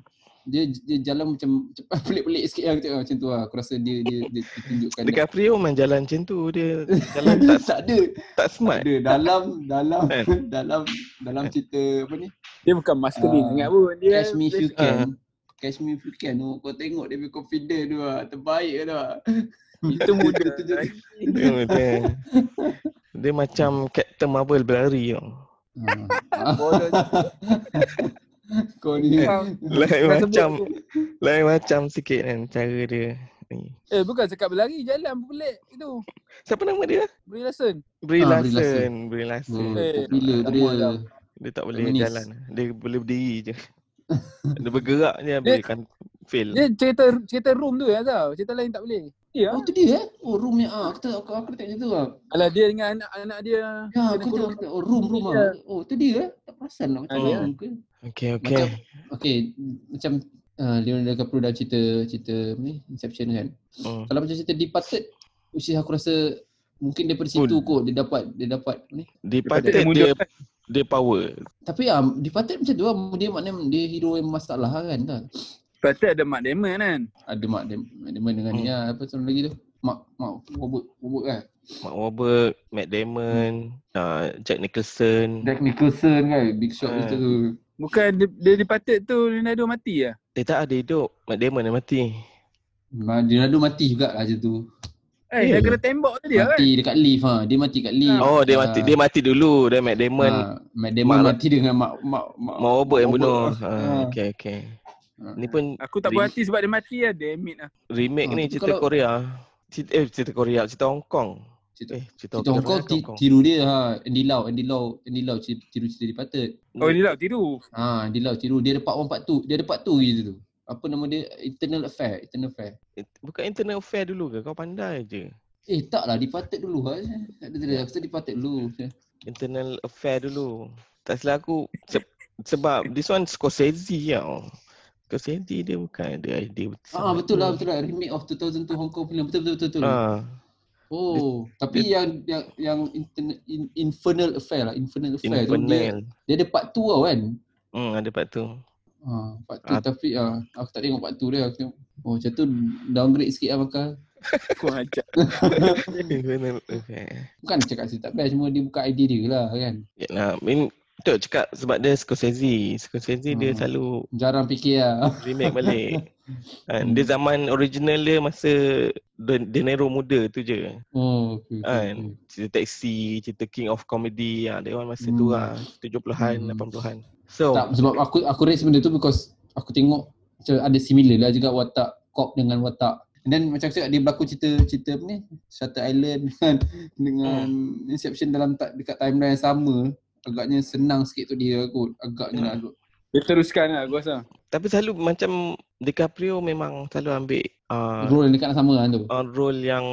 dia dia jalan macam pelik-pelik sikit lah kita macam tu lah. Aku rasa dia dia dia, dia tunjukkan DiCaprio main jalan macam tu. Dia jalan tak tak ada tak smart. ada dalam dalam Kan? dalam dalam cerita apa ni Dia bukan masculine Ah, sangat pun. Dia Catch Me If You Ah. Can. Catch Me If You Can tu kau tengok dia punya confident tu lah. Terbaik tu lah. itu muda. Dia tunjuk- Dia, dia, dia macam Captain Marvel berlari tau. Ah. Bodoh. Kau ni Lain macam lain macam sikit kan cara dia. ni. Eh bukan cakap berlari jalan pelik itu. Siapa nama dia? Brie Ah, Brie Larson. Brie Larson. Hmm, popular tu dia. dah. Dia tak boleh jalan. Dia boleh berdiri je. dia bergerak je boleh kan fail. Dia cerita cerita room tu ya tau. Cerita lain tak boleh. Ya. Oh tu dia eh? Oh room yang ah kita aku aku tengok macam tu lah. Alah dia dengan anak-anak dia. Ya aku tengok aku tengok, oh room room ah. Oh tu dia eh? Tak perasan lah macam Ah, ya. room ke. Okey okey. Macam okey macam uh, Leonardo DiCaprio dah cerita cerita ni Inception kan. Hmm. Kalau macam cerita Departed which is aku rasa mungkin daripada situ kot dia dapat dia dapat apa ni. Departed Dia dia mundur. Dia power. Tapi ah Departed macam tu lah dia maknanya dia hero yang masalah kan tak? Patut ada Mak Damon kan. Ada Mak Dem- Mak Damon dengan Hmm. ni lah apa satu lagi tu. Mak Mak Robert Robert kan. Mark Wahlberg, Matt Damon, uh, Jack Nicholson. Jack Nicholson kan Big Shot macam tu. Bukan dia, dia dipatut tu Leonardo mati lah. Eh tak ada hidup. Matt Damon dah mati. Ma- Leonardo mati juga lah macam tu. Eh, dah ke? kena tembak tu dia kan? Mati dekat lift ha. Dia mati kat lift. Oh dia Ah. mati dia mati dulu dia Matt Damon Ah, Matt Damon Mak- mati dengan mak mak mak. mau Robert yang Mak bunuh. Robert. Ha, Ah. okey okey. Ah. Ni pun Aku tak berhati sebab dia mati lah. Damn lah. remake Ah, ni cerita kalau- Korea. Cerita, eh cerita Korea, cerita Hong Kong. Cerita, Eh, cerita, cerita Hong Kong ti, Hong Kong. tiru dia ha. Andy Lau, Andy Lau, Andy Lau tiru, cerita dia patut. Oh, ni lah tiru. Ha, Andy Lau tiru. Dia ada part 1 part 2. Dia ada part 2 gitu tu. Apa nama dia? Eternal Affair, Eternal Affair. Bukan internet affair dulu ke? Kau pandai je. Eh tak lah, dipatet dulu lah. Tak ada. Aku dipatet dulu. Internal affair dulu. Tak silap aku se- sebab this one Scorsese tau. Scorsese dia bukan ada idea Ah betul lah, betul lah. Remake of 2002 Hong Kong film. Betul betul betul. betul. Ah, Oh, tapi yang yang yang internet, in, Infernal Affair lah, Infernal Affair tu dia, Infernal. dia ada part 2 tau kan. Hmm, ada part. Ha, part 2 Ah. tapi ah aku tak tengok part 2 dia. Aku tengok, oh macam tu downgrade sikit lah bakal. Kau ajak. Bukan cakap saya tak best, cuma dia buka idea dia lah kan. Yalah, I mean, tu cakap sebab dia Scorsese. Scorsese dia Hmm. selalu Jarang fikir lah. remake balik. kan, dia zaman original dia masa De, De Niro muda tu je. Oh, okay, Kan, okay. cerita taxi, cerita King of Comedy, ah, dia orang masa tu Hmm. lah, 70-an, Hmm. 80-an. So, Tak, sebab aku aku rate benda tu because aku tengok macam ada similar lah juga watak cop dengan watak And then macam cakap dia berlaku cerita cerita apa ni Shutter Island dengan dengan Inception dalam tak dekat timeline yang sama agaknya senang sikit tu dia kot agaknya lah kot. Dia teruskan lah aku rasa. tapi selalu macam DiCaprio memang selalu ambil uh, Role yang dekat sama kan tu. uh, role yang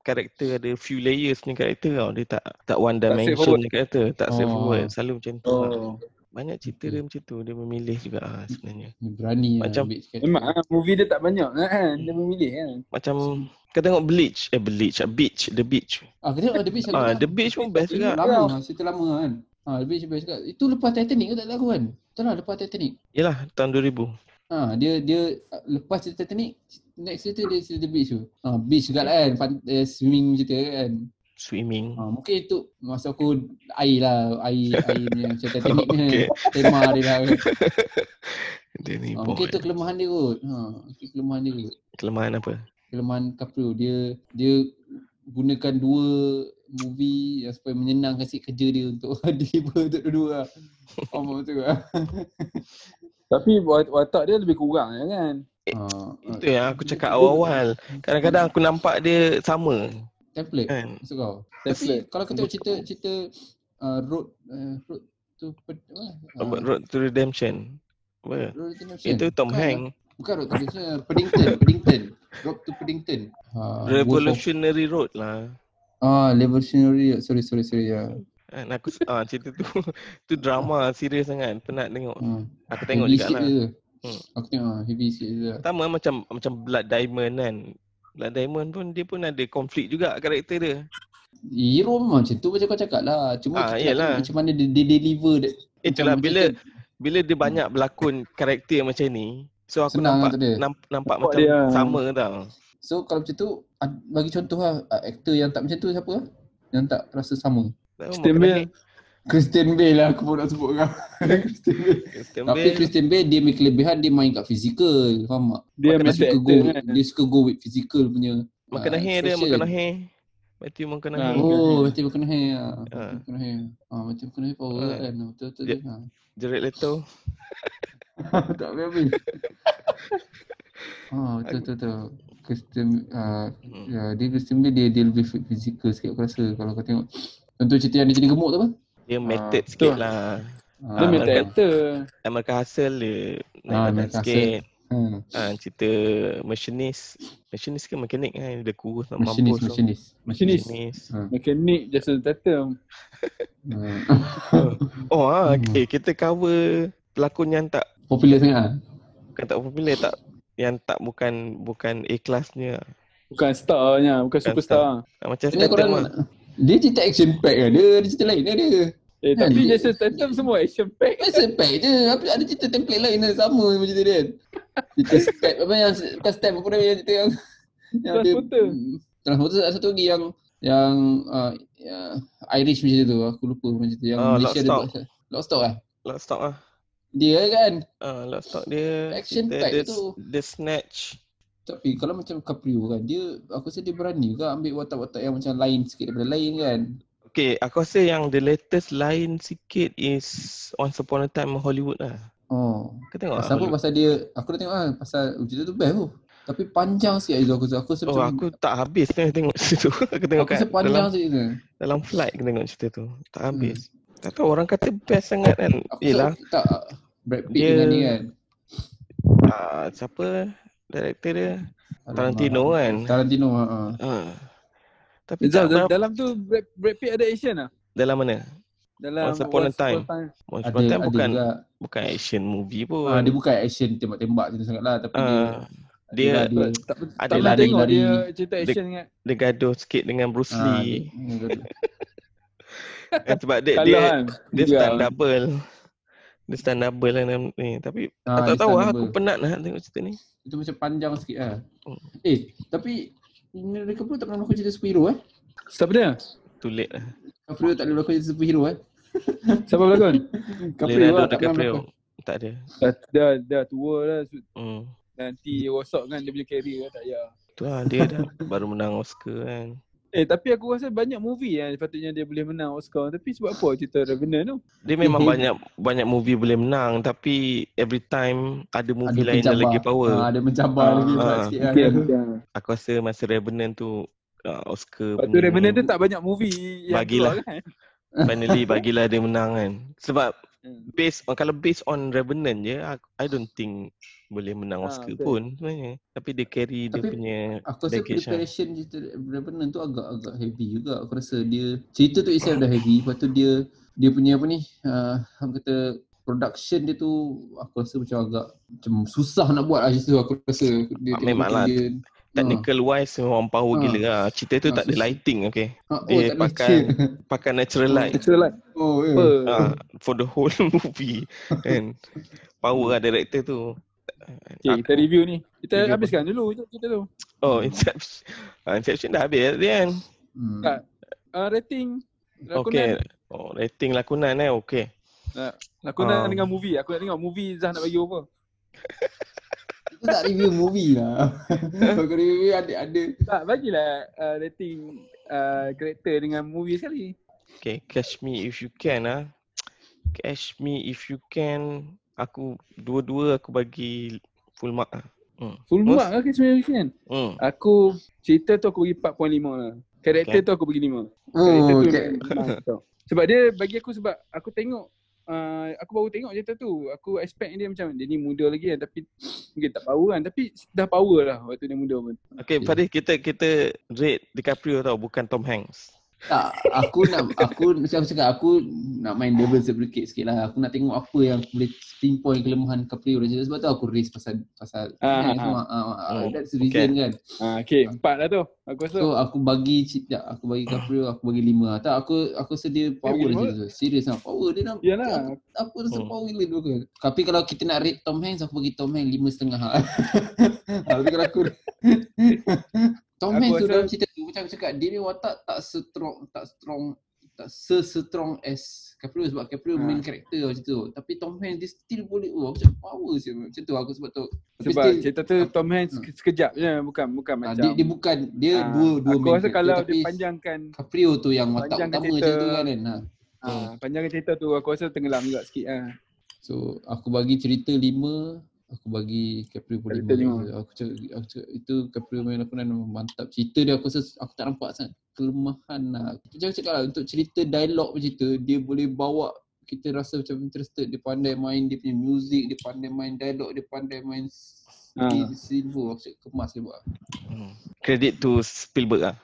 karakter ada few layers ni karakter tau. Dia tak tak one dimension ni karakter, tak Oh. straightforward. Selalu macam tu. lah. Oh. Banyak cerita dia macam tu, dia memilih juga ah, sebenarnya. Dia berani lah Macam- ambil sikit. Memang ah, movie dia tak banyak kan. Dia memilih kan. Macam kau tengok Bleach, eh Bleach, Beach, The Beach. Ah, kita tengok The Beach Ah, The Beach pun best juga. Lama lah, cerita lama kan. Ah, The Beach best juga. Itu lepas Titanic ke tak lagu kan? Betul lah lepas Titanic. Yalah, tahun 2000. Ha, dia dia lepas cerita Titanic next cerita dia cerita beach tu. Ha, beach juga lah kan, Pan, eh, swimming cerita kan. Swimming. Ha, mungkin itu masa aku air lah, air air punya macam Titanic ni Okay. tema dia lah kan. Ha, mungkin itu kelemahan dia kot. Ha, kelemahan dia kot. Kelemahan apa? Kelemahan Caprio dia dia gunakan dua movie yang supaya menyenangkan sikit kerja dia untuk deliver untuk dua-dua lah. Faham tak betul lah. Tapi wat- watak dia lebih kurang ya kan. Ha, Itu yang aku cakap awal-awal. Kadang-kadang aku nampak dia sama template. kan. Maksud kau? Template. Tapi kalau tengok cerita cerita uh, road uh, road to apa? Uh, Road to Redemption. Apa? road to Redemption. Itu Tom Bukan, Hanks. Bukan road to Redemption, Paddington, Paddington. Road to Paddington. Uh, Revolutionary Road lah. Ah, Revolutionary. Sorry, sorry, sorry ya. Kan aku ah cerita tu tu drama serius sangat. Penat tengok. Uh, Aku tengok heavy juga lah. je. Hmm. Aku tengok ah, heavy sikit je. lah. Pertama macam macam Blood Diamond kan. Blood Diamond pun dia pun ada konflik juga karakter dia. Hero memang macam tu macam kau cakap lah. Cuma Ah, nak yelah. tengok macam mana dia, dia deliver dia. Itulah Macam- bila macam bila dia banyak berlakon karakter macam ni. So aku Senang nampak lah nampak, nampak Nampak macam dia. sama tau. So kalau macam tu, bagi contoh lah, ah, aktor yang tak macam tu siapa? Yang tak rasa sama. Christian Bale. Christian Bale lah aku pun nak sebut kau. Christian Bale. Christian Tapi Bale. Christian Bale dia punya kelebihan dia main kat fizikal, faham tak? Dia Makan Dia suka go kan. dia suka go with physical punya Makan hair dia, makan hair. Matthew makan Ah. Oh, makan hair. ah. Ah. Makan hair. Ah, makan hair power Ah. kan. Betul betul. Dia- betul. Jared Leto. tak habis. Ah, betul betul betul. Christian ah, Hmm. ya, dia Christian Bale dia dia lebih physical sikit aku rasa kalau kau tengok. Contoh cerita yang dia jadi gemuk tu apa? Dia method betul. sikit lah. Ah, Dia method American- actor. American Hustle dia naik Ah, badan sikit. Hmm. Ah, cerita machinist. Machinist ke mekanik kan? Dia kurus nak Machinist, mampus. machinist. Machinist. Machinist. Mekanik Jason Tatum. Ah. Oh ah, Hmm. eh, kita cover pelakon yang tak Popular sangat ah. bukan tak popular tak yang tak bukan bukan A classnya. Bukan starnya, bukan Bukan superstar. Ah, macam Ini Statham korang lah. dia cerita action pack kan. Dia ada cerita lain dia. Eh, tapi dia- Jason Statham semua action pack. Action pack je. Apa ada cerita template lain yang sama macam tu kan. Cerita step apa yang bukan step apa nama yang cerita yang yang dia Transporter. Transporter ada satu lagi yang yang uh, Irish macam tu. Aku lupa macam tu. Yang Ah, Malaysia ada Lockstock. buat. Lockstock lah. Lockstock lah. Dia kan. Ah, Lockstock dia Action cerita pack dia, tu. dia snatch Tapi kalau macam Caprio kan, dia aku rasa dia berani juga ambil watak-watak yang macam lain sikit daripada lain kan. Okay, aku rasa yang the latest lain sikit is Once Upon a Time Hollywood lah. Oh. Kau tengok Pasal apa? Hollywood? Pasal dia, aku dah tengok kan, pasal cerita tu best tu. Tapi panjang sikit Aizul aku rasa. Aku rasa Oh, macam, aku tak habis tengok, tengok cerita tu. aku tengok aku kat rasa panjang dalam, sikit tu. dalam flight aku tengok cerita tu. Tak habis. Tak tahu orang kata best sangat kan. Aku Yelah, rasa tak Brad Pitt Dia- dengan ni kan. uh, siapa director dia? Tarantino kan. Tarantino, ha. ha. Uh. Tapi Zal, tak dalam tu Brad, Brad Pitt ada action lah. dalam mana? Dalam Once Upon a Time. Once Upon a Time bukan juga. bukan action movie pun. Ha, dia bukan action tembak-tembak macam sangat lah. Tapi dia, Ah, dia dia, Tak, tak Ada pernah tengok dia cerita action ingat. dia gaduh sikit dengan Bruce Ah, Lee. dia- Kan sebab dia Kalah dia, kan. dia stand double. Dia stand double lah ni. Tapi aku tak tahu lah stand aku penat lah tengok cerita ni. Itu macam panjang sikit lah. Hmm. Eh, tapi mereka pun tak pernah melakukan cerita superhero eh. Siapa dia? Too late lah. Caprio tak boleh melakukan cerita superhero eh. Siapa berlakon? Caprio lah tak pernah. Tak ada. dah, dah, dah tua lah. Hmm. Nanti rosak kan dia punya career lah, tak payah. Tu lah dia dah baru menang Oscar kan. Eh tapi aku rasa banyak movie yang patutnya dia boleh menang Oscar Tapi sebab apa cerita Revenant tu? Dia memang banyak banyak movie boleh menang tapi every time ada movie lain yang lagi power. Ah, ada mencabar Ah, lagi ah. sikit. Okay, kan. okay. Aku rasa masa Revenant tu uh, Oscar Lepas tu Revenant tu tak banyak movie yang Bagilah. keluar kan? finally bagilah dia menang kan. Sebab Hmm. based on kalau based on Revenant je I, I don't think boleh menang Ah, Oscar betul. pun sebenarnya. Tapi dia carry dia Tapi punya Aku rasa Baggage lah. preparation cerita Revenant tu agak-agak heavy juga. Aku rasa dia cerita tu itself dah heavy. Lepas tu dia dia punya apa ni uh, orang kata production dia tu aku rasa macam agak macam susah nak buat lah tu aku rasa dia Ah, memang lah. dia, technical wise memang power Ah. gila lah. Cerita tu Ah, tak ada lighting okay. ha, oh, dia pakai pakai Pakai natural light. Natural light. oh ya. Apa? Ah, for the whole movie kan. Power lah director tu. Okay, kita review ni. Kita Review apa? habiskan dulu cerita tu. Oh, Inception. Ah, Inception dah habis dia kan. Hmm. Tak. Uh, rating. Lakonan. Okay. Oh, rating lakonan eh. Okay. Lakonan Ah. dengan movie. Aku nak tengok movie Zah nak bagi apa. Kita tak review movie lah. Kalau review ada ada Tak, bagilah uh, rating uh, karakter dengan movie sekali. Okay, Catch Me If You Can ah. Catch Me If You Can. Aku dua-dua aku bagi full mark ah. Hmm. Full Most- mark lah ke sebenarnya kan? Hmm. Aku cerita tu aku bagi 4.5 lah. Karakter Okay. tu aku bagi 5. Karakter Oh, tu okay. Sebab dia bagi aku sebab aku tengok uh, aku baru tengok cerita tu. Aku expect dia macam dia ni muda lagi kan tapi mungkin tak power kan tapi dah power lah waktu dia muda pun. Okay, Fadil kita kita rate DiCaprio tau bukan Tom Hanks. Tak, aku nak aku macam cakap aku nak main devil's advocate sikit lah. Aku nak tengok apa yang aku boleh pinpoint kelemahan Caprio dan sebab tu aku raise pasal pasal ah, ah, semua. Ah, ah, Oh, that's the reason kan. Ah okay, empat lah tu. Aku rasa. So aku bagi tak, aku bagi Caprio aku bagi lima. Tak aku aku rasa dia power dia tu. Serius lah power dia dah. Yalah. Aku, aku rasa Hmm. power gila tu. Tapi kalau kita nak rate Tom Hanks aku bagi Tom Hanks lima setengah. Tapi kalau aku Tom Hanks tu dalam cerita macam aku cakap dia ni watak tak strong tak strong tak se-strong as Caprio sebab Caprio Ha. main karakter macam tu. Tapi Tom Hanks dia still boleh oh macam power sih macam tu aku sebab tu. Tapi Sebab still, cerita tu Tom Hanks Hmm. sekejap je bukan bukan ah, macam dia, dia bukan dia Ah, dua dua Aku main rasa character, kalau tapi dia panjangkan Caprio tu yang watak utama cerita- macam tu kan. kan? Ha. ah, panjangkan cerita tu aku rasa tenggelam juga sikit ah. So aku bagi cerita lima Aku bagi Cerita lima. lima. Aku cakap, aku cakap itu Caprio main lakonan memang mantap. Cerita dia aku rasa aku tak nampak sangat kelemahan lah. Macam aku cakap lah untuk cerita dialog macam tu dia boleh bawa kita rasa macam interested. Dia pandai main dia punya music, dia pandai main dialog, dia pandai main Ah. scene pun. Aku cakap kemas dia buat. Hmm. Credit to Spielberg ah.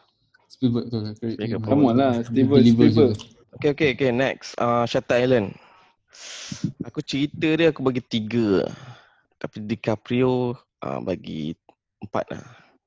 Spielberg tu lah. Spielberg. Come on lah, Steven Deliver Spielberg. je. Okay, okay, okay. Next. Uh, Shutter Island. Aku cerita dia aku bagi tiga. Tapi DiCaprio uh, bagi empat lah.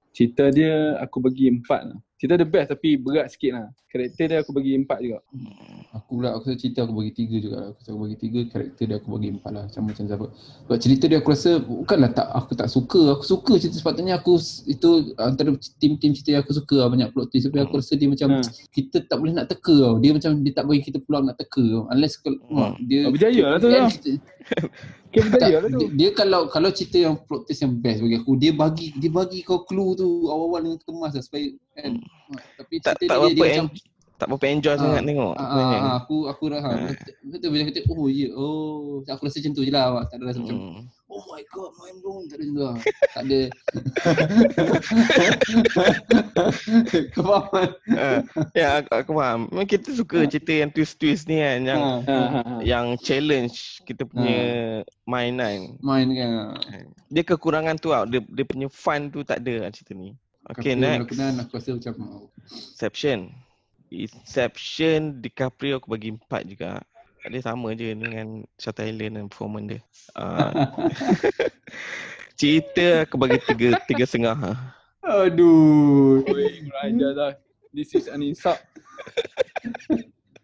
Cerita dia aku bagi empat lah. Cerita the best tapi berat sikit lah. Karakter dia aku bagi empat juga. Hmm. Aku pula aku rasa cerita aku bagi tiga juga. Aku rasa aku bagi tiga, karakter dia aku bagi empat lah. Sama macam Zafar. Sebab cerita dia aku rasa bukanlah tak aku tak suka. Aku suka cerita sepatutnya aku itu antara tim-tim cerita yang aku suka lah, banyak plot twist. Tapi aku rasa dia macam Hmm. kita tak boleh nak teka tau. Dia macam dia tak bagi kita peluang nak teka tau. Unless Hmm. dia berjaya lah tu dia, lah. cerita- Kau tak, tu. dia, dia kalau kalau cerita yang plot twist yang best bagi aku dia bagi dia bagi kau clue tu awal-awal dengan kemas lah supaya kan. Tapi Tak cerita tak dia, dia, berapa macam tak berapa enjoy Ah, sangat tengok sebenarnya. ah, ah, aku aku rasa Ah. betul, betul bila kata oh ya yeah, oh aku rasa macam tu je lah awak. tak ada rasa macam Hmm. oh my god mind blown tak ada macam tu lah. tak ada kau faham kan? Ah, ya aku, aku faham. Memang kita suka cerita yang twist-twist ni kan yang Ha, ha, ha. yang challenge kita punya main kan. main kan Dia kekurangan tu tau. Dia, dia punya fun tu tak ada lah cerita ni. Okay, Kapil next. aku rasa macam oh, Inception. Inception DiCaprio aku bagi empat juga. Dia sama je dengan Shutter Island dan performance dia. Uh, cerita aku bagi tiga tiga setengah. lah. aduh Oi, kurang ajar lah. This is an insult.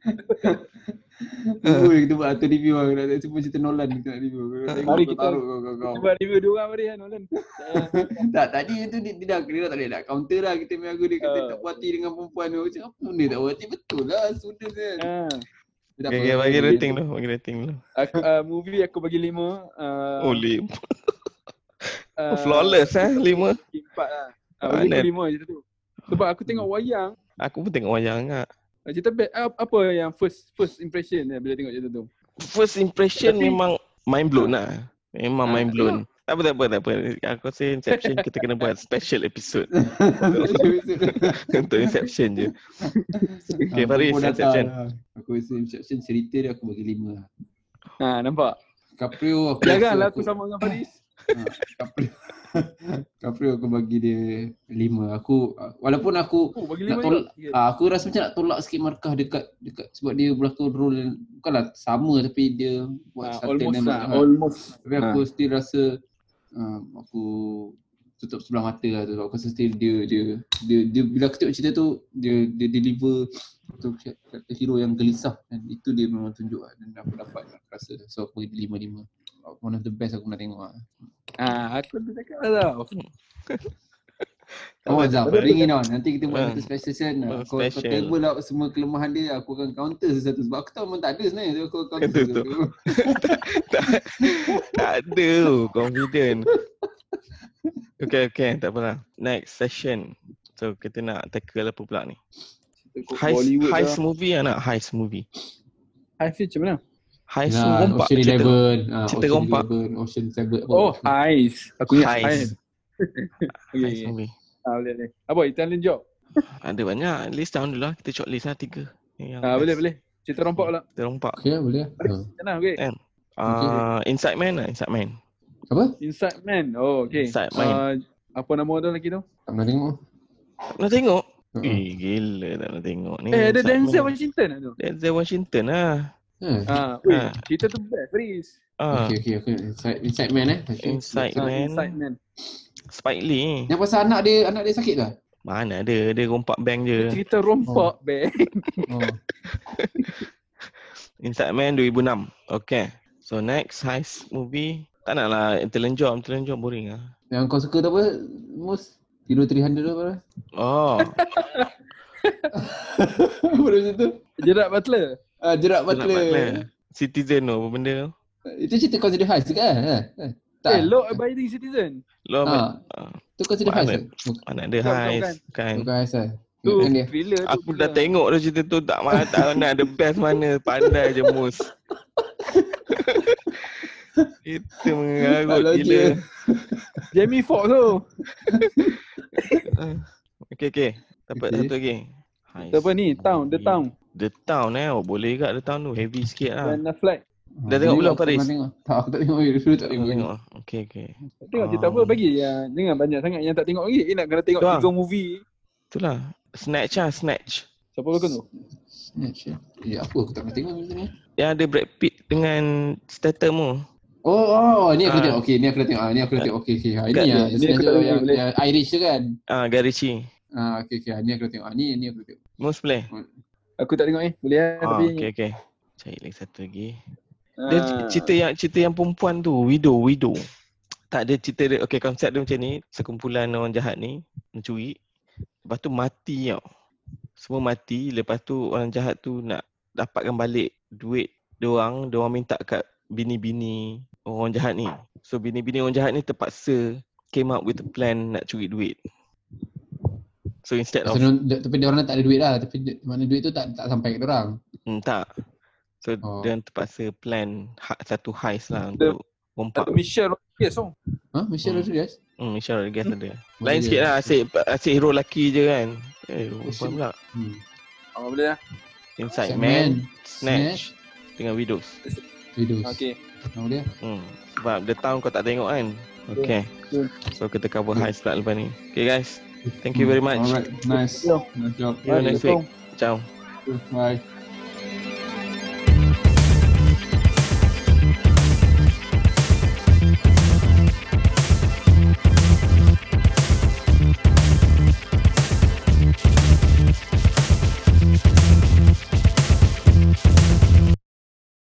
Ui, kita buat satu review lah. Nak cuba cerita Nolan kita nak review. Mari kita- taruh kau kau kau. Cuba review dua orang Marian Nolan. Tak, tadi tu dia, dia dah dia tak boleh nak counter lah kita punya aku dia kata Ah. tak puas hati dengan perempuan tu. Macam apa benda tak puas hati betul lah student kan. Ha. Tak Okay, okay, bagi rating dulu. Bagi rating dulu. Aku, uh, movie aku bagi lima. Uh, Oh, lim. uh, Flawless eh, lima. Empat lah. Uh, bagi aku lima je tu. Sebab aku tengok wayang. Aku pun tengok wayang agak. Cerita best. Uh, apa yang first first impression dia bila tengok cerita tu? First impression Tapi- memang mind blown lah. Memang Ah, mind blown. Tak apa, tak apa, tak apa. Aku rasa Inception kita kena buat special episode untuk Inception je. Okay, Ah, Faris, Inception. lah. Aku rasa Inception cerita dia aku bagi lima lah. Ha, nampak? Caprio aku Janganlah rasa aku sama dengan Faris. Ha, Caprio Caprio aku bagi dia lima. Aku walaupun aku Oh, nak tolak juga. ah, aku rasa macam nak tolak sikit markah dekat dekat sebab dia berlakon role yang bukanlah sama tapi dia buat Ha, certain almost dan- lah. ha. Almost. Tapi aku still rasa uh, aku tutup sebelah mata lah tu. Sebab Aku rasa still dia, dia, dia, dia, bila aku tengok cerita tu, dia, dia deliver tu karakter hero yang gelisah dan itu dia memang tunjuk lah dan aku dapat aku rasa. So aku bagi lima-lima. One of the best aku pernah tengok lah. Ah, aku dah cakap lah tau. Oh Zaf, bring it on. Nanti kita buat Ah. satu special session. Aku, aku special. table out semua kelemahan dia, aku akan counter satu-satu. Sebab aku tahu memang tak ada sebenarnya. So aku counter Betul, betul. satu-satu. tak ada tu, confident. Okay, okay, tak apalah. Next session. So kita nak tackle apa pula ni? Heist, heist lah. movie lah nak heist movie. Heist macam mana? Heist Nah, rompak. Ocean cerita. Eleven. ah, cerita Ocean rompak. Eleven, Ocean Seven. Oh, heist. Aku ingat heist. Heist. Okay, okay. Ah, boleh, boleh. Apa, Italian job? Ada banyak. List down dulu lah. Kita shortlist lah tiga. Yang Ah, boleh, boleh. Cerita rompak pula. Kita rompak. Okay boleh lah. Ah. Senang, okay. Uh, Inside Man lah. Inside Man. Apa? Inside Man. Oh, okay. Inside Man. Ah, apa nama tu lagi tu? Tak pernah tengok. Tak pernah tengok? Uh-uh. Eh, gila tak pernah tengok ni. Eh, ada Denzel Man. Washington lah tu. Denzel Washington lah. Eh, Ah, weh, Ah. cerita tu best, Faris. Ah, Okay, okay, okay. Inside, inside man eh. Okay. Inside Ah, Man. Inside Man. Spike Lee. Yang pasal anak dia, anak dia sakit tak? Mana ada. Dia rompak bank je. Cerita rompak, bang. Oh. Inside Man 2006. Okay. So next heist movie. Tak nak lah. Talent Job boring lah. Yang kau suka tu apa? Mus? Hero 300 tu apa? Oh. apa dia macam tu? Gerard Butler. Ah, Jerak Butler. Butler. Butler. Citizen tu. Apa benda tu? Itu cerita consider heist juga kan? Eh, eh. Tak. Eh, law abiding citizen. Lo Ah. ah. Tu consider Mana? heist. Mana ada heist. Kan. bukan heist lah. Tu thriller tu. Aku dah tengok dah cerita tu. Tak mana tak mana ada best mana. Pandai je Mus. Itu mengarut gila. Jamie Foxx tu. Ah. Okay, okay. Dapat Okay. satu lagi. Heist Apa ni? Town, The. Town. The Town eh. Oh, boleh juga The Town tu. Heavy sikit lah. Dan Affleck. Dah tengok Dulu belum, Faris? tengok. Tak, aku tak tengok. Dulu tak Tak tengok. tengok. Okay, okay. Tengok cerita apa Ah. bagi yang jangan banyak sangat yang tak tengok lagi. Eh, nak kena tengok Tu lah. tiga movie. Itulah. Snatch lah, Snatch. Siapa lakon tu? Snatch eh. Eh, apa aku tak pernah tengok macam ni? Yang ada Brad Pitt dengan Statham tu. Oh, oh, ni aku Ah. tengok. Okay, ni aku dah tengok. Ah, ni aku dah tengok. Okay, okay. Kat- ini ya. ni aku yang, tengok, boleh. yang Irish tu kan? Ah, Guy Ritchie. Ah, okay, okay. Ni aku dah tengok. Ah, ni, ni aku tengok. Most play. Aku tak tengok eh. Boleh lah. Ah, tapi okay, okay. Cari lagi satu lagi. Dia Ah. cerita yang cerita yang perempuan tu, widow, widow. Tak ada cerita dia. Okay, konsep dia macam ni. Sekumpulan orang jahat ni mencuri. Lepas tu mati tau. Semua mati. Lepas tu orang jahat tu nak dapatkan balik duit diorang. Diorang minta kat bini-bini orang jahat ni. So bini-bini orang jahat ni terpaksa came up with a plan nak curi duit. So instead of So, dia, tapi dia orang tak ada duit lah. Tapi dia, mana duit tu tak tak sampai kat orang. Hmm, tak. So Oh. dia terpaksa plan ha- satu heist lah untuk rompak. Ada Michelle Rodriguez oh. Ha? Michelle Hmm. Rodriguez? Hmm, Michelle Rodriguez ada. Oh, Lain sikit lah asyik, asyik hero lelaki je kan. Eh, Oh, perempuan pula. Hmm. Oh, boleh lah. Inside Sandman, Man, Snatch, Snatch dengan Widows. Widows. Okay. Nama dia? Hmm. Sebab The Town kau tak tengok kan. Okay. So kita cover Hmm. heist pula lepas ni. Okay guys. Thank you very much. All right. Nice. Nice job. See week. Ciao. Bye.